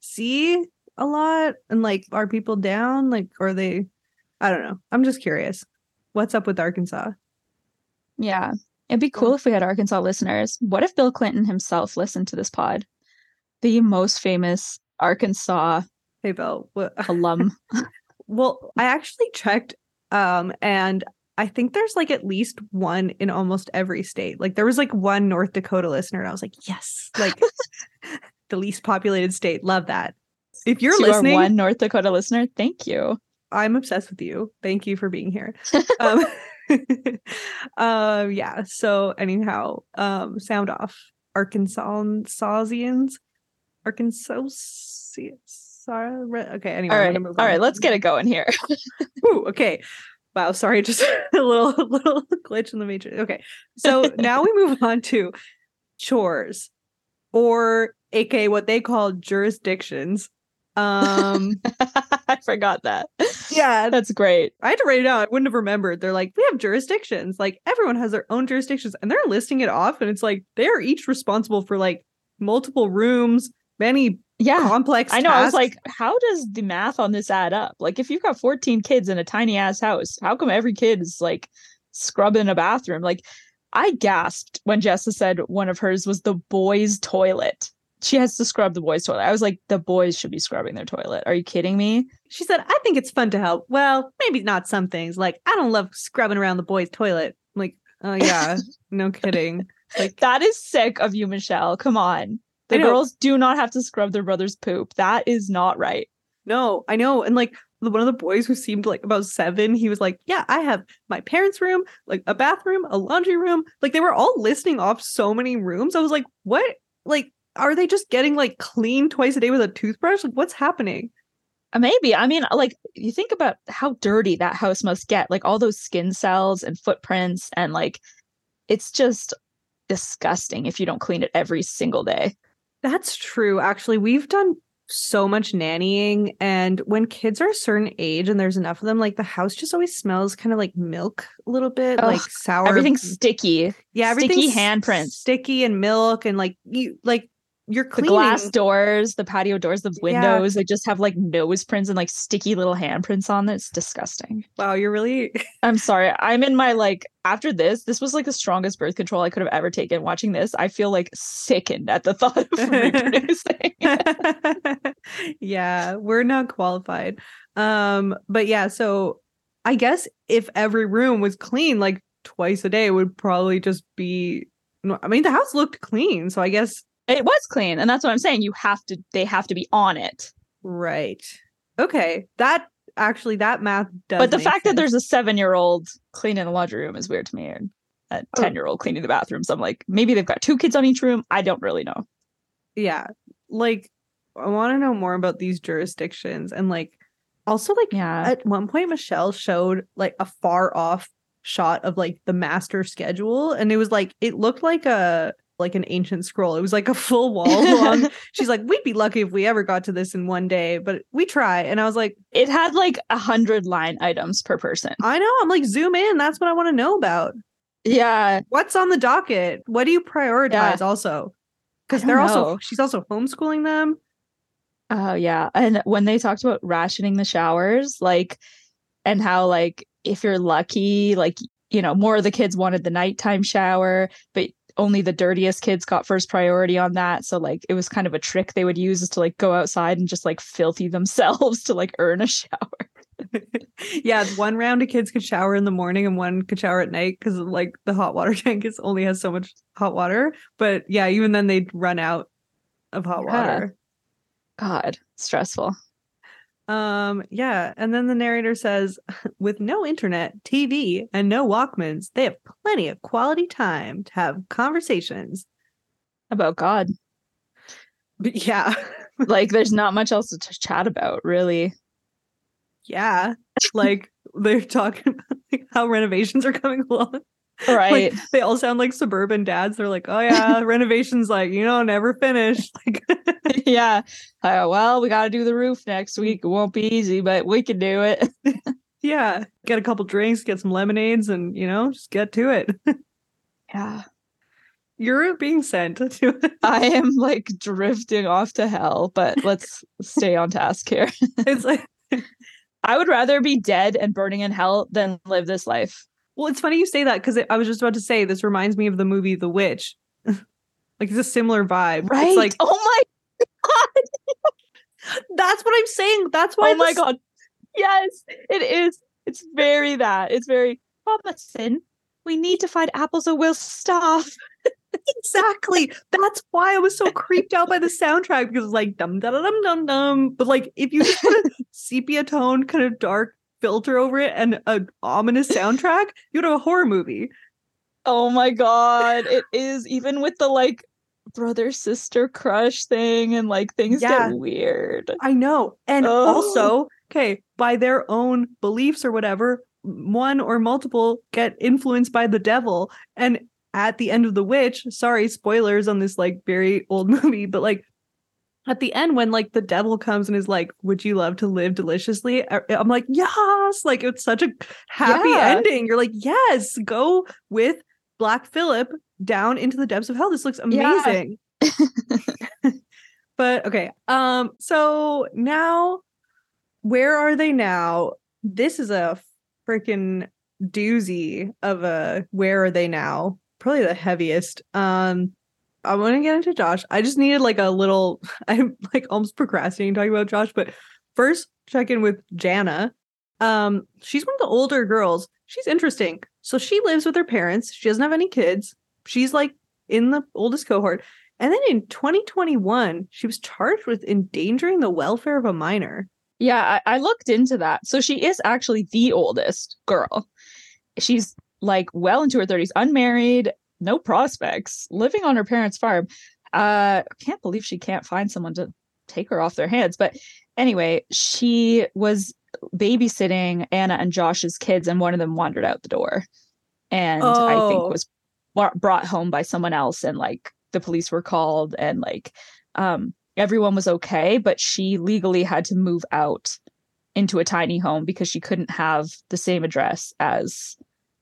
see a lot? And like are people down? Like are they I don't know. I'm just curious. What's up with Arkansas? Yeah. It'd be cool if we had Arkansas listeners. What if Bill Clinton himself listened to this pod? The most famous Arkansas Hey Bill. Alum. Well, I actually checked um and I think there's like at least one in almost every state. Like there was like one North Dakota listener and I was like, "Yes." Like the least populated state. Love that. If you're to listening, one North Dakota listener, thank you. I'm obsessed with you. Thank you for being here. um, um yeah, so anyhow, um sound off. Arkansasians. Arkansas Okay, anyway, All right. gonna move All right, let's get it going here. Ooh, okay. Wow, sorry, just a little little glitch in the matrix. Okay. So now we move on to chores or aka what they call jurisdictions. Um I forgot that. yeah, That's great. I had to write it out. I wouldn't have remembered. They're like, we have jurisdictions. Like everyone has their own jurisdictions and they're listing it off and it's like they are each responsible for like multiple rooms, many Yeah. complex I know. I was like, how does the math on this add up? Like, if you've got 14 kids in a tiny ass house, how come every kid is like scrubbing a bathroom? Like, I gasped when Jessa said one of hers was the boys' toilet. She has to scrub the boys' toilet. I was like, the boys should be scrubbing their toilet. Are you kidding me? She said, I think it's fun to help. Well, maybe not some things. Like, I don't love scrubbing around the boys' toilet. I'm like, oh, yeah, no kidding. Like, That is sick of you, Michelle. Come on. The girls do not have to scrub their brother's poop. That is not right. no, I know. And like, one of the boys who seemed like about seven, he was like, Yeah, I have my parents' room, like a bathroom, a laundry room. Like they were all listing off so many rooms. I was like, What? Like, are they just getting like clean twice a day with a toothbrush? Like, what's happening? Uh, Maybe. I mean, like you think about how dirty that house must get, like all those skin cells and footprints, and like it's just disgusting if you don't clean it every single day. That's true. Actually, we've done so much nannying, and when kids are a certain age and there's enough of them, like the house just always smells kind of like milk a little bit, like sour. Everything's sticky. yeah, sticky handprints. sticky and milk, and like you like you're The glass doors, the patio doors, the Yeah. windows, they just have like nose prints and like sticky little handprints on it. It's disgusting. Wow, you're really I'm sorry. I'm in my like after this, this was like the strongest birth control I could have ever taken. Watching this, I feel like sickened at the thought of reproducing. yeah, we're not qualified. Um, but yeah, so I guess if every room was clean like twice a day, it would probably just be. I mean, the house looked clean, so I guess it was clean, and that's what I'm saying. You have to they have to be on it. right. Okay, that actually that math does. but the fact that there's a seven year old cleaning the laundry room is weird to me. And a Oh. 10 year old cleaning the bathrooms. I'm like, maybe they've got two kids on each room. I don't really know. yeah, like I want to know more about these jurisdictions and like also like Yeah. at one point Michelle showed like a far off shot of like the master schedule and it was like it looked like a like an ancient scroll. It was like a full wall long. She's like we'd be lucky if we ever got to this in one day but we try. And i was like it had like a hundred line items per person. i know. I'm like zoom in. That's what i want to know about. Yeah. what's on the docket? What do you prioritize also? Because they're don't also she's also homeschooling them. Oh yeah. And when they talked about rationing the showers, like and how like if you're lucky, like you know, more of the kids wanted the nighttime shower, but only the dirtiest kids got first priority on that. So like it was kind of a trick they would use is to like go outside and just like filthy themselves to like earn a shower. yeah one round of kids could shower in the morning and one could shower at night because like the hot water tank is only has so much hot water but yeah even then they'd run out of hot Yeah. water God, stressful. Um yeah and then the narrator says with no internet tv and no walkmans they have plenty of quality time to have conversations About God. but yeah Like there's not much else to ch- chat about, really. yeah like they're talking about like, how renovations are coming along Right. Like, they all sound like suburban dads. They're like, oh yeah, renovations like, you know, never finished. Like yeah. Uh, well, we got to do the roof next week. It won't be easy, but we can do it. yeah. Get a couple drinks, get some lemonades, and you know, just get to it. Yeah. You're being sent to I am like drifting off to hell, but let's stay on task here. it's like I would rather be dead and burning in hell than live this life. Well, it's funny you say that because I was just about to say this reminds me of the movie The Witch. like it's a similar vibe. Right. It's like oh my god. that's what I'm saying. That's why Oh my this- god. Yes, it is. It's very that. It's very Robertson. We need to find apples or we'll starve. Exactly. That's why I was so creeped out by the soundtrack because it's like dum dum dum dum dum. But like if you just put a sepia tone kind of dark filter over it and an ominous soundtrack, you'd have a horror movie. Oh my god. It is even with the like brother sister crush thing and like things Yeah. get weird. I know. And Oh. also, okay, by their own beliefs or whatever, one or multiple get influenced by the devil. And at the end of The Witch, sorry, spoilers on this like very old movie, but like at the end when like the devil comes and is like, "Would you love to live deliciously?" I- I'm like, "Yes!" Like it's such a happy Yeah. ending. You're like, "Yes, go with Black Phillip down into the depths of hell. This looks Yeah. amazing." but okay, um, so now where are they now? This is a freaking doozy of a where are they now? Probably the heaviest. Um, I want to get into Josh. I just needed like a little. I'm like almost procrastinating talking about Josh, but first check in with Jana. Um, she's one of the older girls. She's interesting. So she lives with her parents. She doesn't have any kids. She's like in the oldest cohort. And then in 2021, she was charged with endangering the welfare of a minor. Yeah, I, I looked into that. So she is actually the oldest girl. She's like well into her 30s, unmarried, no prospects, living on her parents' farm. Uh can't believe she can't find someone to take her off their hands. But anyway, she was babysitting Anna and Josh's kids, and one of them wandered out the door. And I think Oh. was brought brought home by someone else, and like the police were called, and like um everyone was okay, but she legally had to move out into a tiny home because she couldn't have the same address as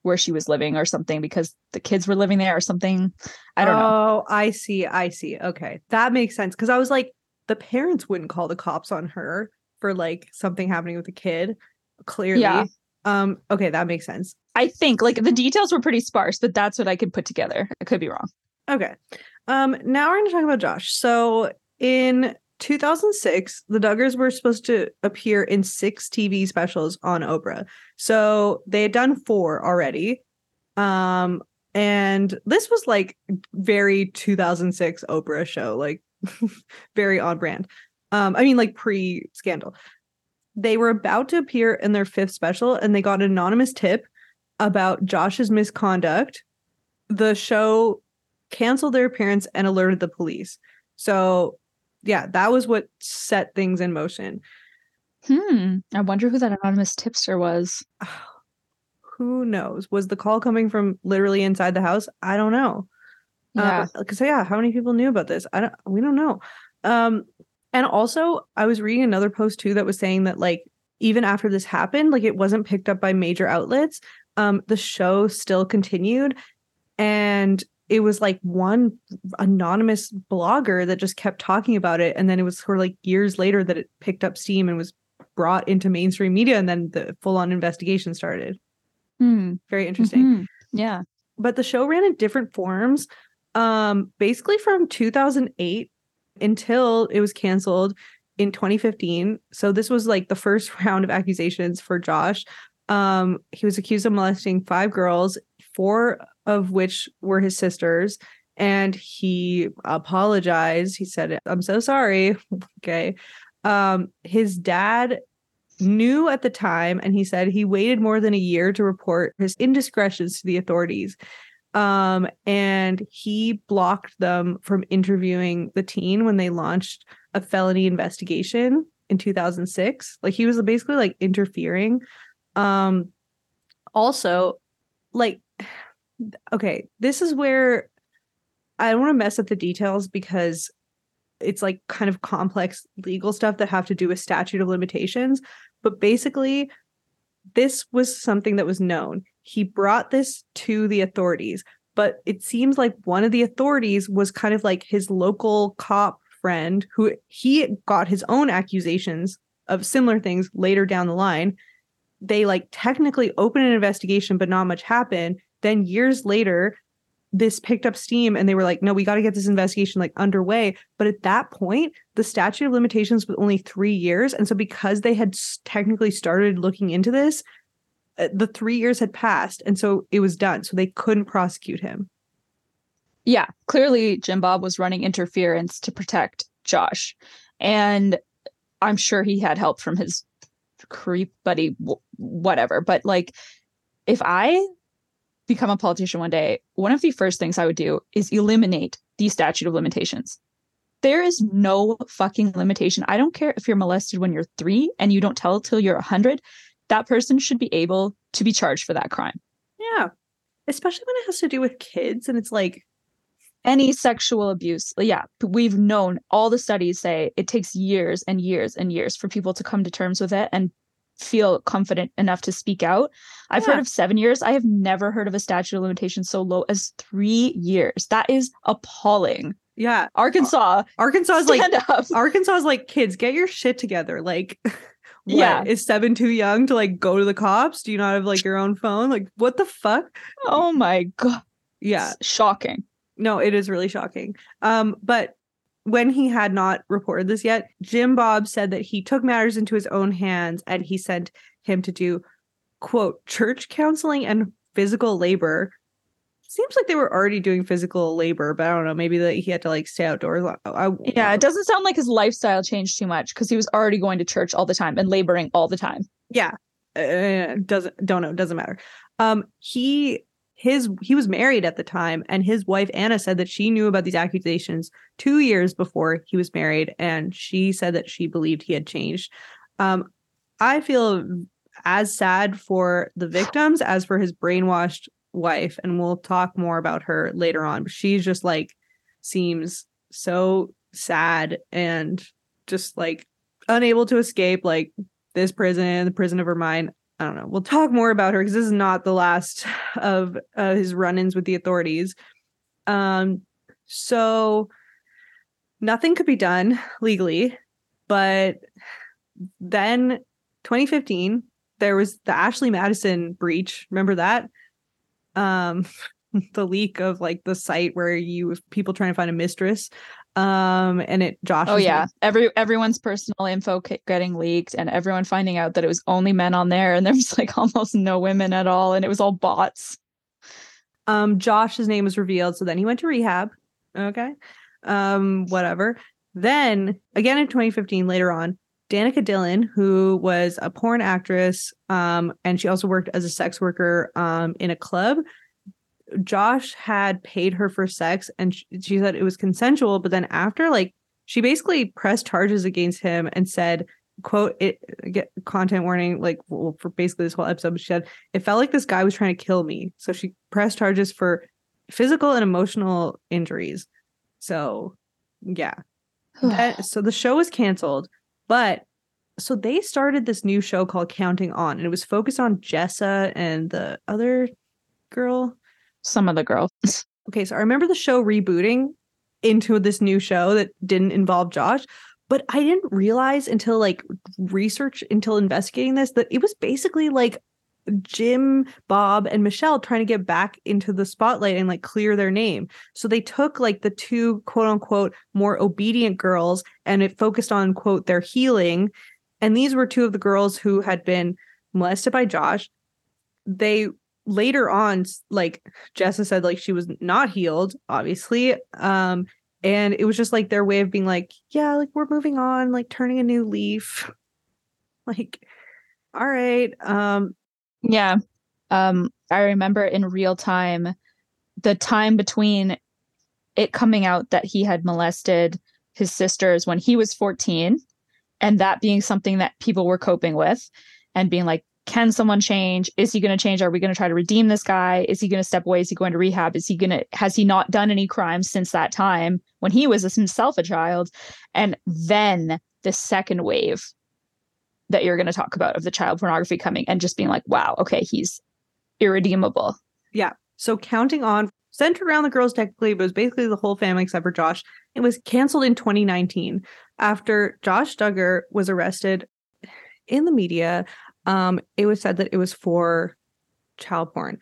where she was living or something because the kids were living there or something. I don't know. Oh, I see. I see. Okay. That makes sense. Cause I was like, the parents wouldn't call the cops on her for like something happening with the kid. Clearly. Yeah. Um, okay, that makes sense. I think like the details were pretty sparse, but that's what I could put together. I could be wrong. Okay. Um, now we're gonna talk about Josh. So in 2006, the Duggars were supposed to appear in six TV specials on Oprah. So they had done four already. Um, and this was like very 2006 Oprah show, like very on brand. Um, I mean, like pre scandal. They were about to appear in their fifth special, and they got an anonymous tip about Josh's misconduct. The show canceled their appearance and alerted the police. So, yeah, that was what set things in motion. Hmm. I wonder who that anonymous tipster was. Who knows? Was the call coming from literally inside the house? I don't know. Yeah. Because yeah, how many people knew about this? I don't. We don't know. Um, and also, I was reading another post too that was saying that like even after this happened, like it wasn't picked up by major outlets. Um, the show still continued, and it was like one anonymous blogger that just kept talking about it, and then it was sort of like years later that it picked up steam and was brought into mainstream media, and then the full-on investigation started. Hmm. Very interesting Mhm. Yeah. but the show ran in different forms um basically from 2008 until it was canceled in 2015 so this was like the first round of accusations for Josh um he was accused of molesting five girls four of which were his sisters and he apologized. He said i'm so sorry. Okay. Um his dad knew at the time and he said he waited more than a year to report his indiscretions to the authorities. Um and he blocked them from interviewing the teen when they launched a felony investigation in 2006 like he was basically like interfering. Um also like okay this is where i don't want to mess up the details because it's like kind of complex legal stuff that have to do with statute of limitations but basically this was something that was known. He brought this to the authorities but it seems like one of the authorities was kind of like his local cop friend who he got his own accusations of similar things later down the line. They like technically opened an investigation but not much happened then years later this picked up steam and they were like no we got to get this investigation like underway but at that point the statute of limitations was only three years and so because they had technically started looking into this uh, the three years had passed and so it was done so they couldn't prosecute him Yeah. Clearly, Jim Bob was running interference to protect Josh. And I'm sure he had help from his creep buddy, whatever. But like, if I become a politician one day, one of the first things I would do is eliminate the statute of limitations. There is no fucking limitation. I don't care if you're molested when you're three and you don't tell till you're a 100. That person should be able to be charged for that crime. yeah especially when it has to do with kids and it's like any sexual abuse uh, yeah we've known all the studies say it takes years and years and years for people to come to terms with it and feel confident enough to speak out. I've Yeah. heard of seven years. I have never heard of a statute of limitations so low as three years. That is appalling. Yeah. Arkansas arkansas is like up. Arkansas is like kids get your shit together. Like what? Yeah. is seven too young to like go to the cops? Do you not have like your own phone? Like what the fuck? Oh my god. Yeah. It's shocking. No it is really shocking. Um but when he had not reported this yet jim bob said that he took matters into his own hands and he sent him to do quote church counseling and physical labor seems like they were already doing physical labor, but I don't know. Maybe that he had to like stay outdoors. I, yeah, it doesn't sound like his lifestyle changed too much because he was already going to church all the time and laboring all the time. Yeah, uh, doesn't don't know. Doesn't matter. Um, he his he was married at the time, and his wife Anna said that she knew about these accusations two years before he was married, and she said that she believed he had changed. Um, I feel as sad for the victims as for his brainwashed wife and we'll talk more about her later on but she's just like seems so sad and just like unable to escape like this prison the prison of her mind i don't know. We'll talk more about her because this is not the last of uh, his run-ins with the authorities. Um so nothing could be done legally but then 2015 there was the ashley madison breach. Remember that? Um the leak of like the site where you people trying to find a mistress um and it josh oh yeah. every everyone's personal info getting leaked and everyone finding out that it was only men on there and there was like almost no women at all and it was all bots. Um josh's name was revealed so then he went to rehab. Okay. Um whatever. Then again in 2015 later on Danica Dillon, who was a porn actress, um, and she also worked as a sex worker um, in a club. Josh had paid her for sex, and she, she said it was consensual. But then after, like, she basically pressed charges against him and said, "quote it get content warning like well, for basically this whole episode." She said it felt like this guy was trying to kill me, so she pressed charges for physical and emotional injuries. So, yeah. that, so the show was canceled but so they started this new show called Counting On, and it was focused on Jessa and the other girl. Some of the girls. okay, so I remember the show rebooting into this new show that didn't involve Josh, but I didn't realize until like research, until investigating this, that it was basically like Jim, Bob, and Michelle trying to get back into the spotlight and like clear their name. So they took like the two quote unquote more obedient girls and it focused on quote their healing. And these were two of the girls who had been molested by Josh. They later on, like Jessa said, like she was not healed, obviously. Um, and it was just like their way of being like, yeah, like we're moving on, like turning a new leaf. like, all right. Um, yeah. Um, I remember in real time the time between it coming out that he had molested his sisters when he was 14 and that being something that people were coping with and being like can someone change is he going to change are we going to try to redeem this guy is he going to step away is he going to rehab is he going to has he not done any crimes since that time when he was himself a child and then the second wave that you're going to talk about of the child pornography coming and just being like, wow, okay, he's irredeemable. Yeah. So counting on centered around the girls technically, but it was basically the whole family except for Josh. It was canceled in 2019 after Josh Duggar was arrested in the media. Um, it was said that it was for child porn.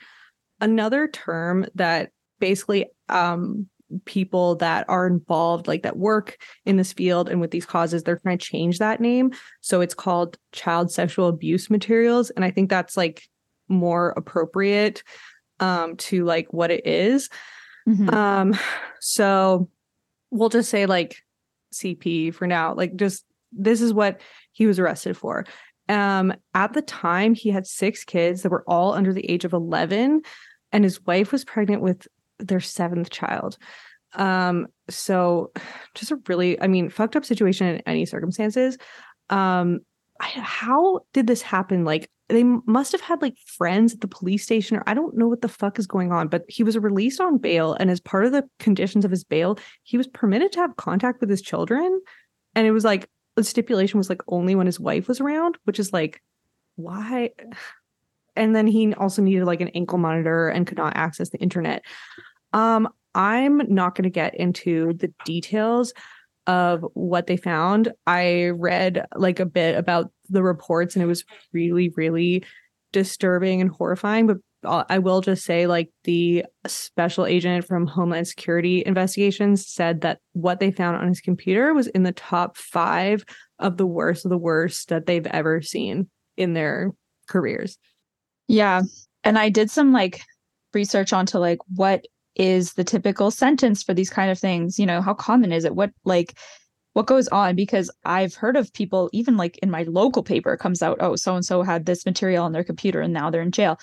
Another term that basically um people that are involved, like that work in this field and with these causes, they're trying to change that name. So it's called child sexual abuse materials. And I think that's like more appropriate um, to like what it is. Mm-hmm. Um, so we'll just say like CP for now. Like just this is what he was arrested for. Um, at the time, he had six kids that were all under the age of 11, and his wife was pregnant with their seventh child. Um, so just a really, I mean, fucked up situation in any circumstances. Um, how did this happen? Like, they must have had like friends at the police station, or I don't know what the fuck is going on, but he was released on bail. And as part of the conditions of his bail, he was permitted to have contact with his children. And it was like, the stipulation was like only when his wife was around, which is like, why? And then he also needed like an ankle monitor and could not access the internet. Um, I'm not going to get into the details of what they found. I read like a bit about the reports and it was really, really disturbing and horrifying. But Uh, I will just say, like, the special agent from Homeland Security investigations said that what they found on his computer was in the top five of the worst of the worst that they've ever seen in their careers. Yeah. And I did some like research onto like what is the typical sentence for these kind of things you know how common is it what like what goes on because i've heard of people even like in my local paper comes out oh so and so had this material on their computer and now they're in jail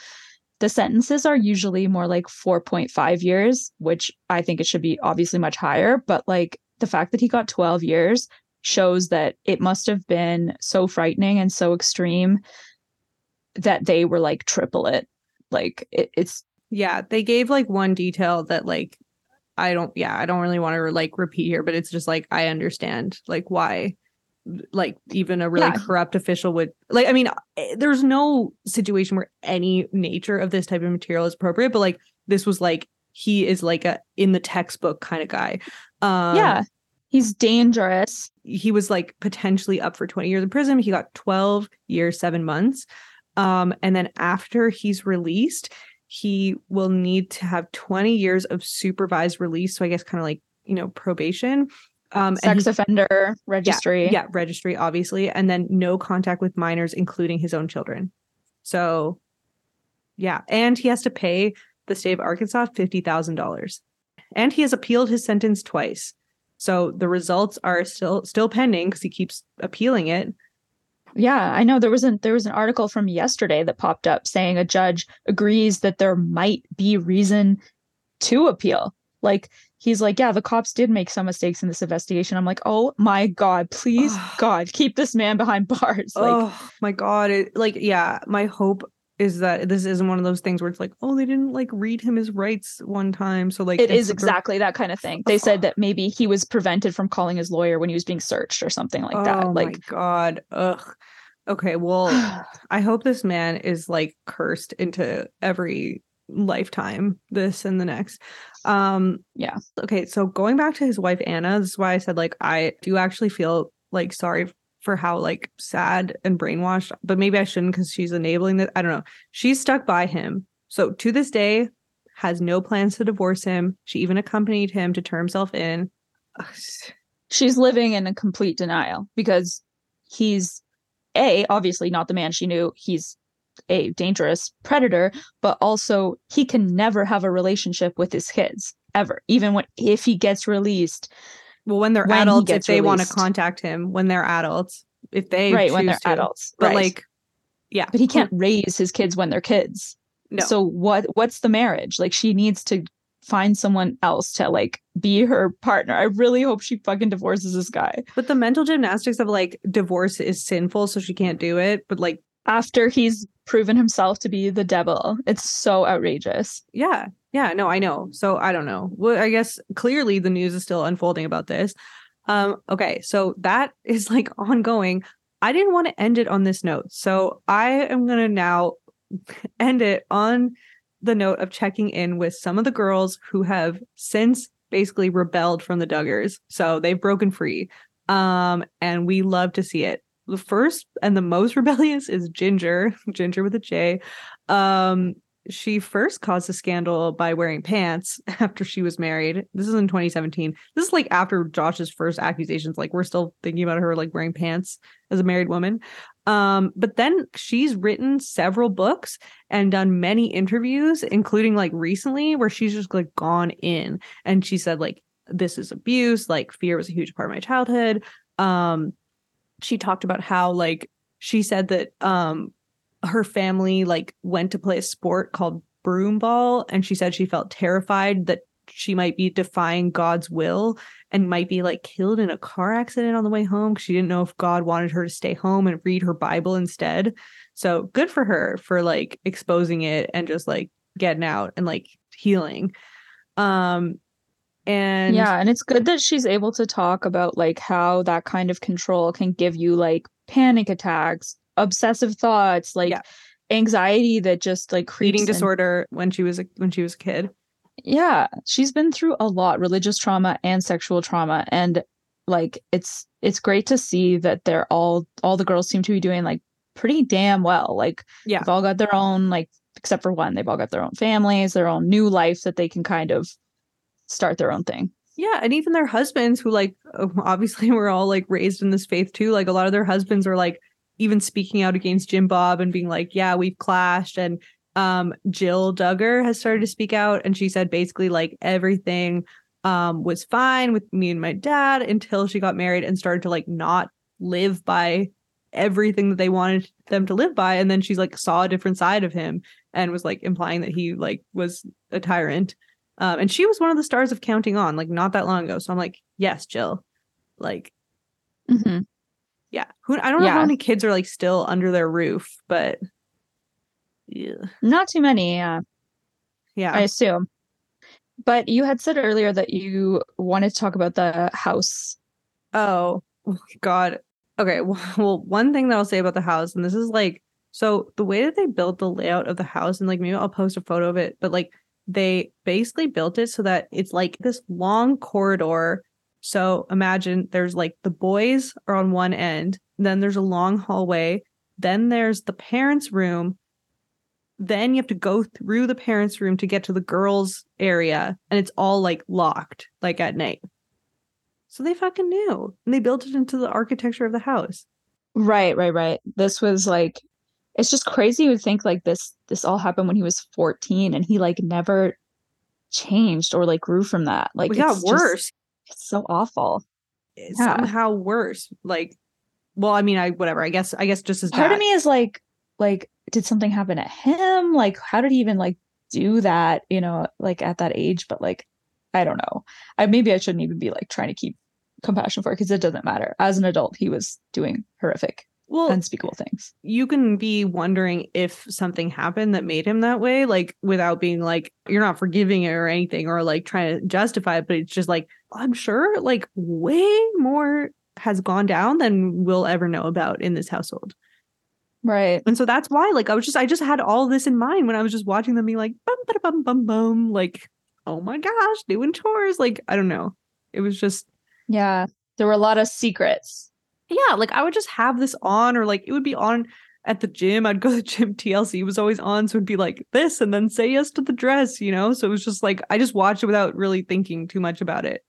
the sentences are usually more like 4.5 years which i think it should be obviously much higher but like the fact that he got 12 years shows that it must have been so frightening and so extreme that they were like triple it. Like it, it's Yeah, they gave like one detail that like I don't yeah, I don't really want to like repeat here, but it's just like I understand like why like even a really Yeah. corrupt official would like I mean eh, there's no situation where any nature of this type of material is appropriate, but like this was like he is like a in the textbook kind of guy. Um yeah he's dangerous he was like potentially up for 20 years in prison. He got 12 years, seven months. Um, and then after he's released, he will need to have 20 years of supervised release. So I guess kind of like, you know, probation. Um, sex offender registry he, yeah, registry, obviously. And then no contact with minors, including his own children. So yeah. And he has to pay the state of Arkansas $50,000. And he has appealed his sentence twice. So the results are still still pending because he keeps appealing it. Yeah, I know there was an there was an article from yesterday that popped up saying a judge agrees that there might be reason to appeal. Like he's like, yeah, the cops did make some mistakes in this investigation. I'm like, oh my god, please. God, keep this man behind bars. Like, oh my god! It, like, yeah, my hope is that this isn't one of those things where it's like, oh, they didn't like read him his rights one time, so like it is a- exactly that kind of thing. They said that maybe he was prevented from calling his lawyer when he was being searched or something like oh that. my Like, god! Ugh. Okay, well, I hope this man is like cursed into every lifetime, this and the next. Um, Yeah. Okay, so going back to his wife Anna, this is why I said like I do actually feel like sorry for how like sad and brainwashed, but maybe I shouldn't because she's enabling that. I don't know. She's stuck by him. So to this day, has no plans to divorce him. She even accompanied him to turn himself in. She's living in a complete denial because he's a obviously not the man she knew he's a dangerous predator but also he can never have a relationship with his kids ever even when if he gets released Well, when they're When adults, if they want to contact him, when they're adults, if they right when they're to. adults But right. like, yeah, but he can't raise his kids when they're kids No. so what what's the marriage like she needs to find someone else to like be her partner i really hope she fucking divorces this guy But the mental gymnastics of like divorce is sinful, so she can't do it. But like, after he's proven himself to be the devil it's so outrageous yeah, yeah, no, I know. So I don't know. Well, I guess clearly the news is still unfolding about this. Um, okay, so that is like ongoing. I didn't want to end it on this note, so I am gonna now end it on the note of checking in with some of the girls who have since basically rebelled from the Duggars. So they've broken free. Um, and we love to see it. The first and the most rebellious is Jinger, Jinger with a J. Um, she first caused a scandal by wearing pants after she was married. This is in 2017. This is like after Josh's first accusations. Like we're still thinking about her like wearing pants as a married woman. Um, but then she's written several books and done many interviews, including like recently, where she's just like gone in and she said like this is abuse, like fear was a huge part of my childhood. Um, she talked about how like she said that um her family like went to play a sport called broomball and she said she felt terrified that she might be defying God's will and might be like killed in a car accident on the way home 'cause she didn't know if God wanted her to stay home and read her Bible instead. So good for her for like exposing it and just like getting out and like healing. Um and yeah and it's good that she's able to talk about like how that kind of control can give you like panic attacks obsessive thoughts like Yeah. anxiety that just like eating in. disorder when she was a, when she was a kid. yeah she's been through a lot religious trauma and sexual trauma and like it's it's great to see that they're all all the girls seem to be doing like pretty damn well like Yeah. they've all got their own like except for one they've all got their own families their own new life that they can kind of start their own thing Yeah, and even their husbands, who like obviously were all like raised in this faith too. Like a lot of their husbands are like even speaking out against Jim Bob and being like, "Yeah, we've clashed," and Um, Jill Duggar has started to speak out, and she said basically like everything um was fine with me and my dad until she got married and started to like not live by everything that they wanted them to live by and then she's like saw a different side of him and was like implying that he like was a tyrant um and she was one of the stars of counting on like not that long ago so i'm like yes jill like hmm yeah who i don't know how many kids are like still under their roof but yeah Not too many, yeah, yeah I assume. But you had said earlier that you wanted to talk about the house. Oh God. Okay. Well, one thing that I'll say about the house, and this is like, so the way that they built the layout of the house, and like maybe I'll post a photo of it, but like they basically built it so that it's like this long corridor. So imagine there's like the boys are on one end, then there's a long hallway, then there's the parents' room. Then you have to go through the parents' room to get to the girls' area, and it's all like locked, like at night. So they fucking knew. And they built it into the architecture of the house. Right, right, right. This was like it's just crazy to think like this this all happened when he was 14 and he like never changed or like grew from that. Like it got it's just- worse. it's so awful. It's Yeah. Somehow worse. Like, well, I mean, I whatever. I guess I guess just as Part bad. of me is like like did something happen to him? Like how did he even like do that, you know, like at that age, but like I don't know. I maybe I shouldn't even be like trying to keep compassion for it because it doesn't matter. As an adult, he was doing horrific, well, unspeakable things. you can be wondering if something happened that made him that way, like without being like you're not forgiving it or anything, or like trying to justify it. But it's just like I'm sure, like way more has gone down than we'll ever know about in this household. Right. And so that's why, like, I was just, I just had all this in mind when I was just watching them be like, bum, bada, bum, bum, bum, like, oh my gosh, doing chores. Like, I don't know. It was just, Yeah. There were a lot of secrets. Yeah, like I would just have this on, or like it would be on at the gym. I'd go to the gym, TLC was always on. So it'd be like this, and then say yes to the dress, you know? So it was just like, I just watched it without really thinking too much about it.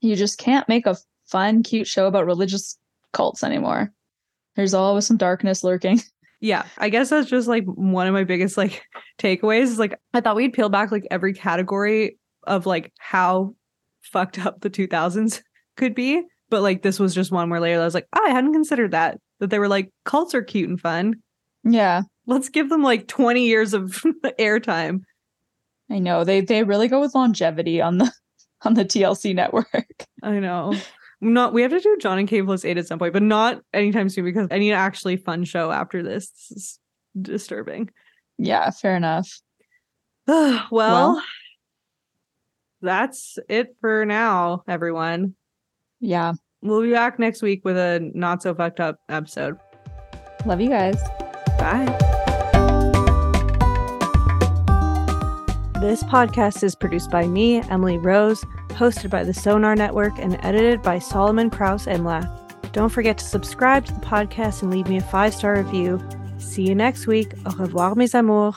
You just can't make a fun, cute show about religious cults anymore. There's always some darkness lurking. Yeah, I guess that's just like one of my biggest like takeaways is like I thought we'd peel back like every category of like how fucked up the 2000s could be, but like this was just one where later I was like, oh, I hadn't considered that that they were like cults are cute and fun. Yeah. Let's give them like 20 years of airtime. I know. They they really go with longevity on the on the TLC network. I know. Not we have to do Jon and Kate plus eight at some point, but not anytime soon because I need an actually fun show after this. This is disturbing. Yeah, fair enough. well, Well. that's it for now, everyone. Yeah. We'll be back next week with a not so fucked up episode. Love you guys. Bye. This podcast is produced by me, Emily Rose, hosted by the Sonar Network, and edited by Solomon Kraus Imlath. Don't forget to subscribe to the podcast and leave me a five star review. See you next week. Au revoir, mes amours.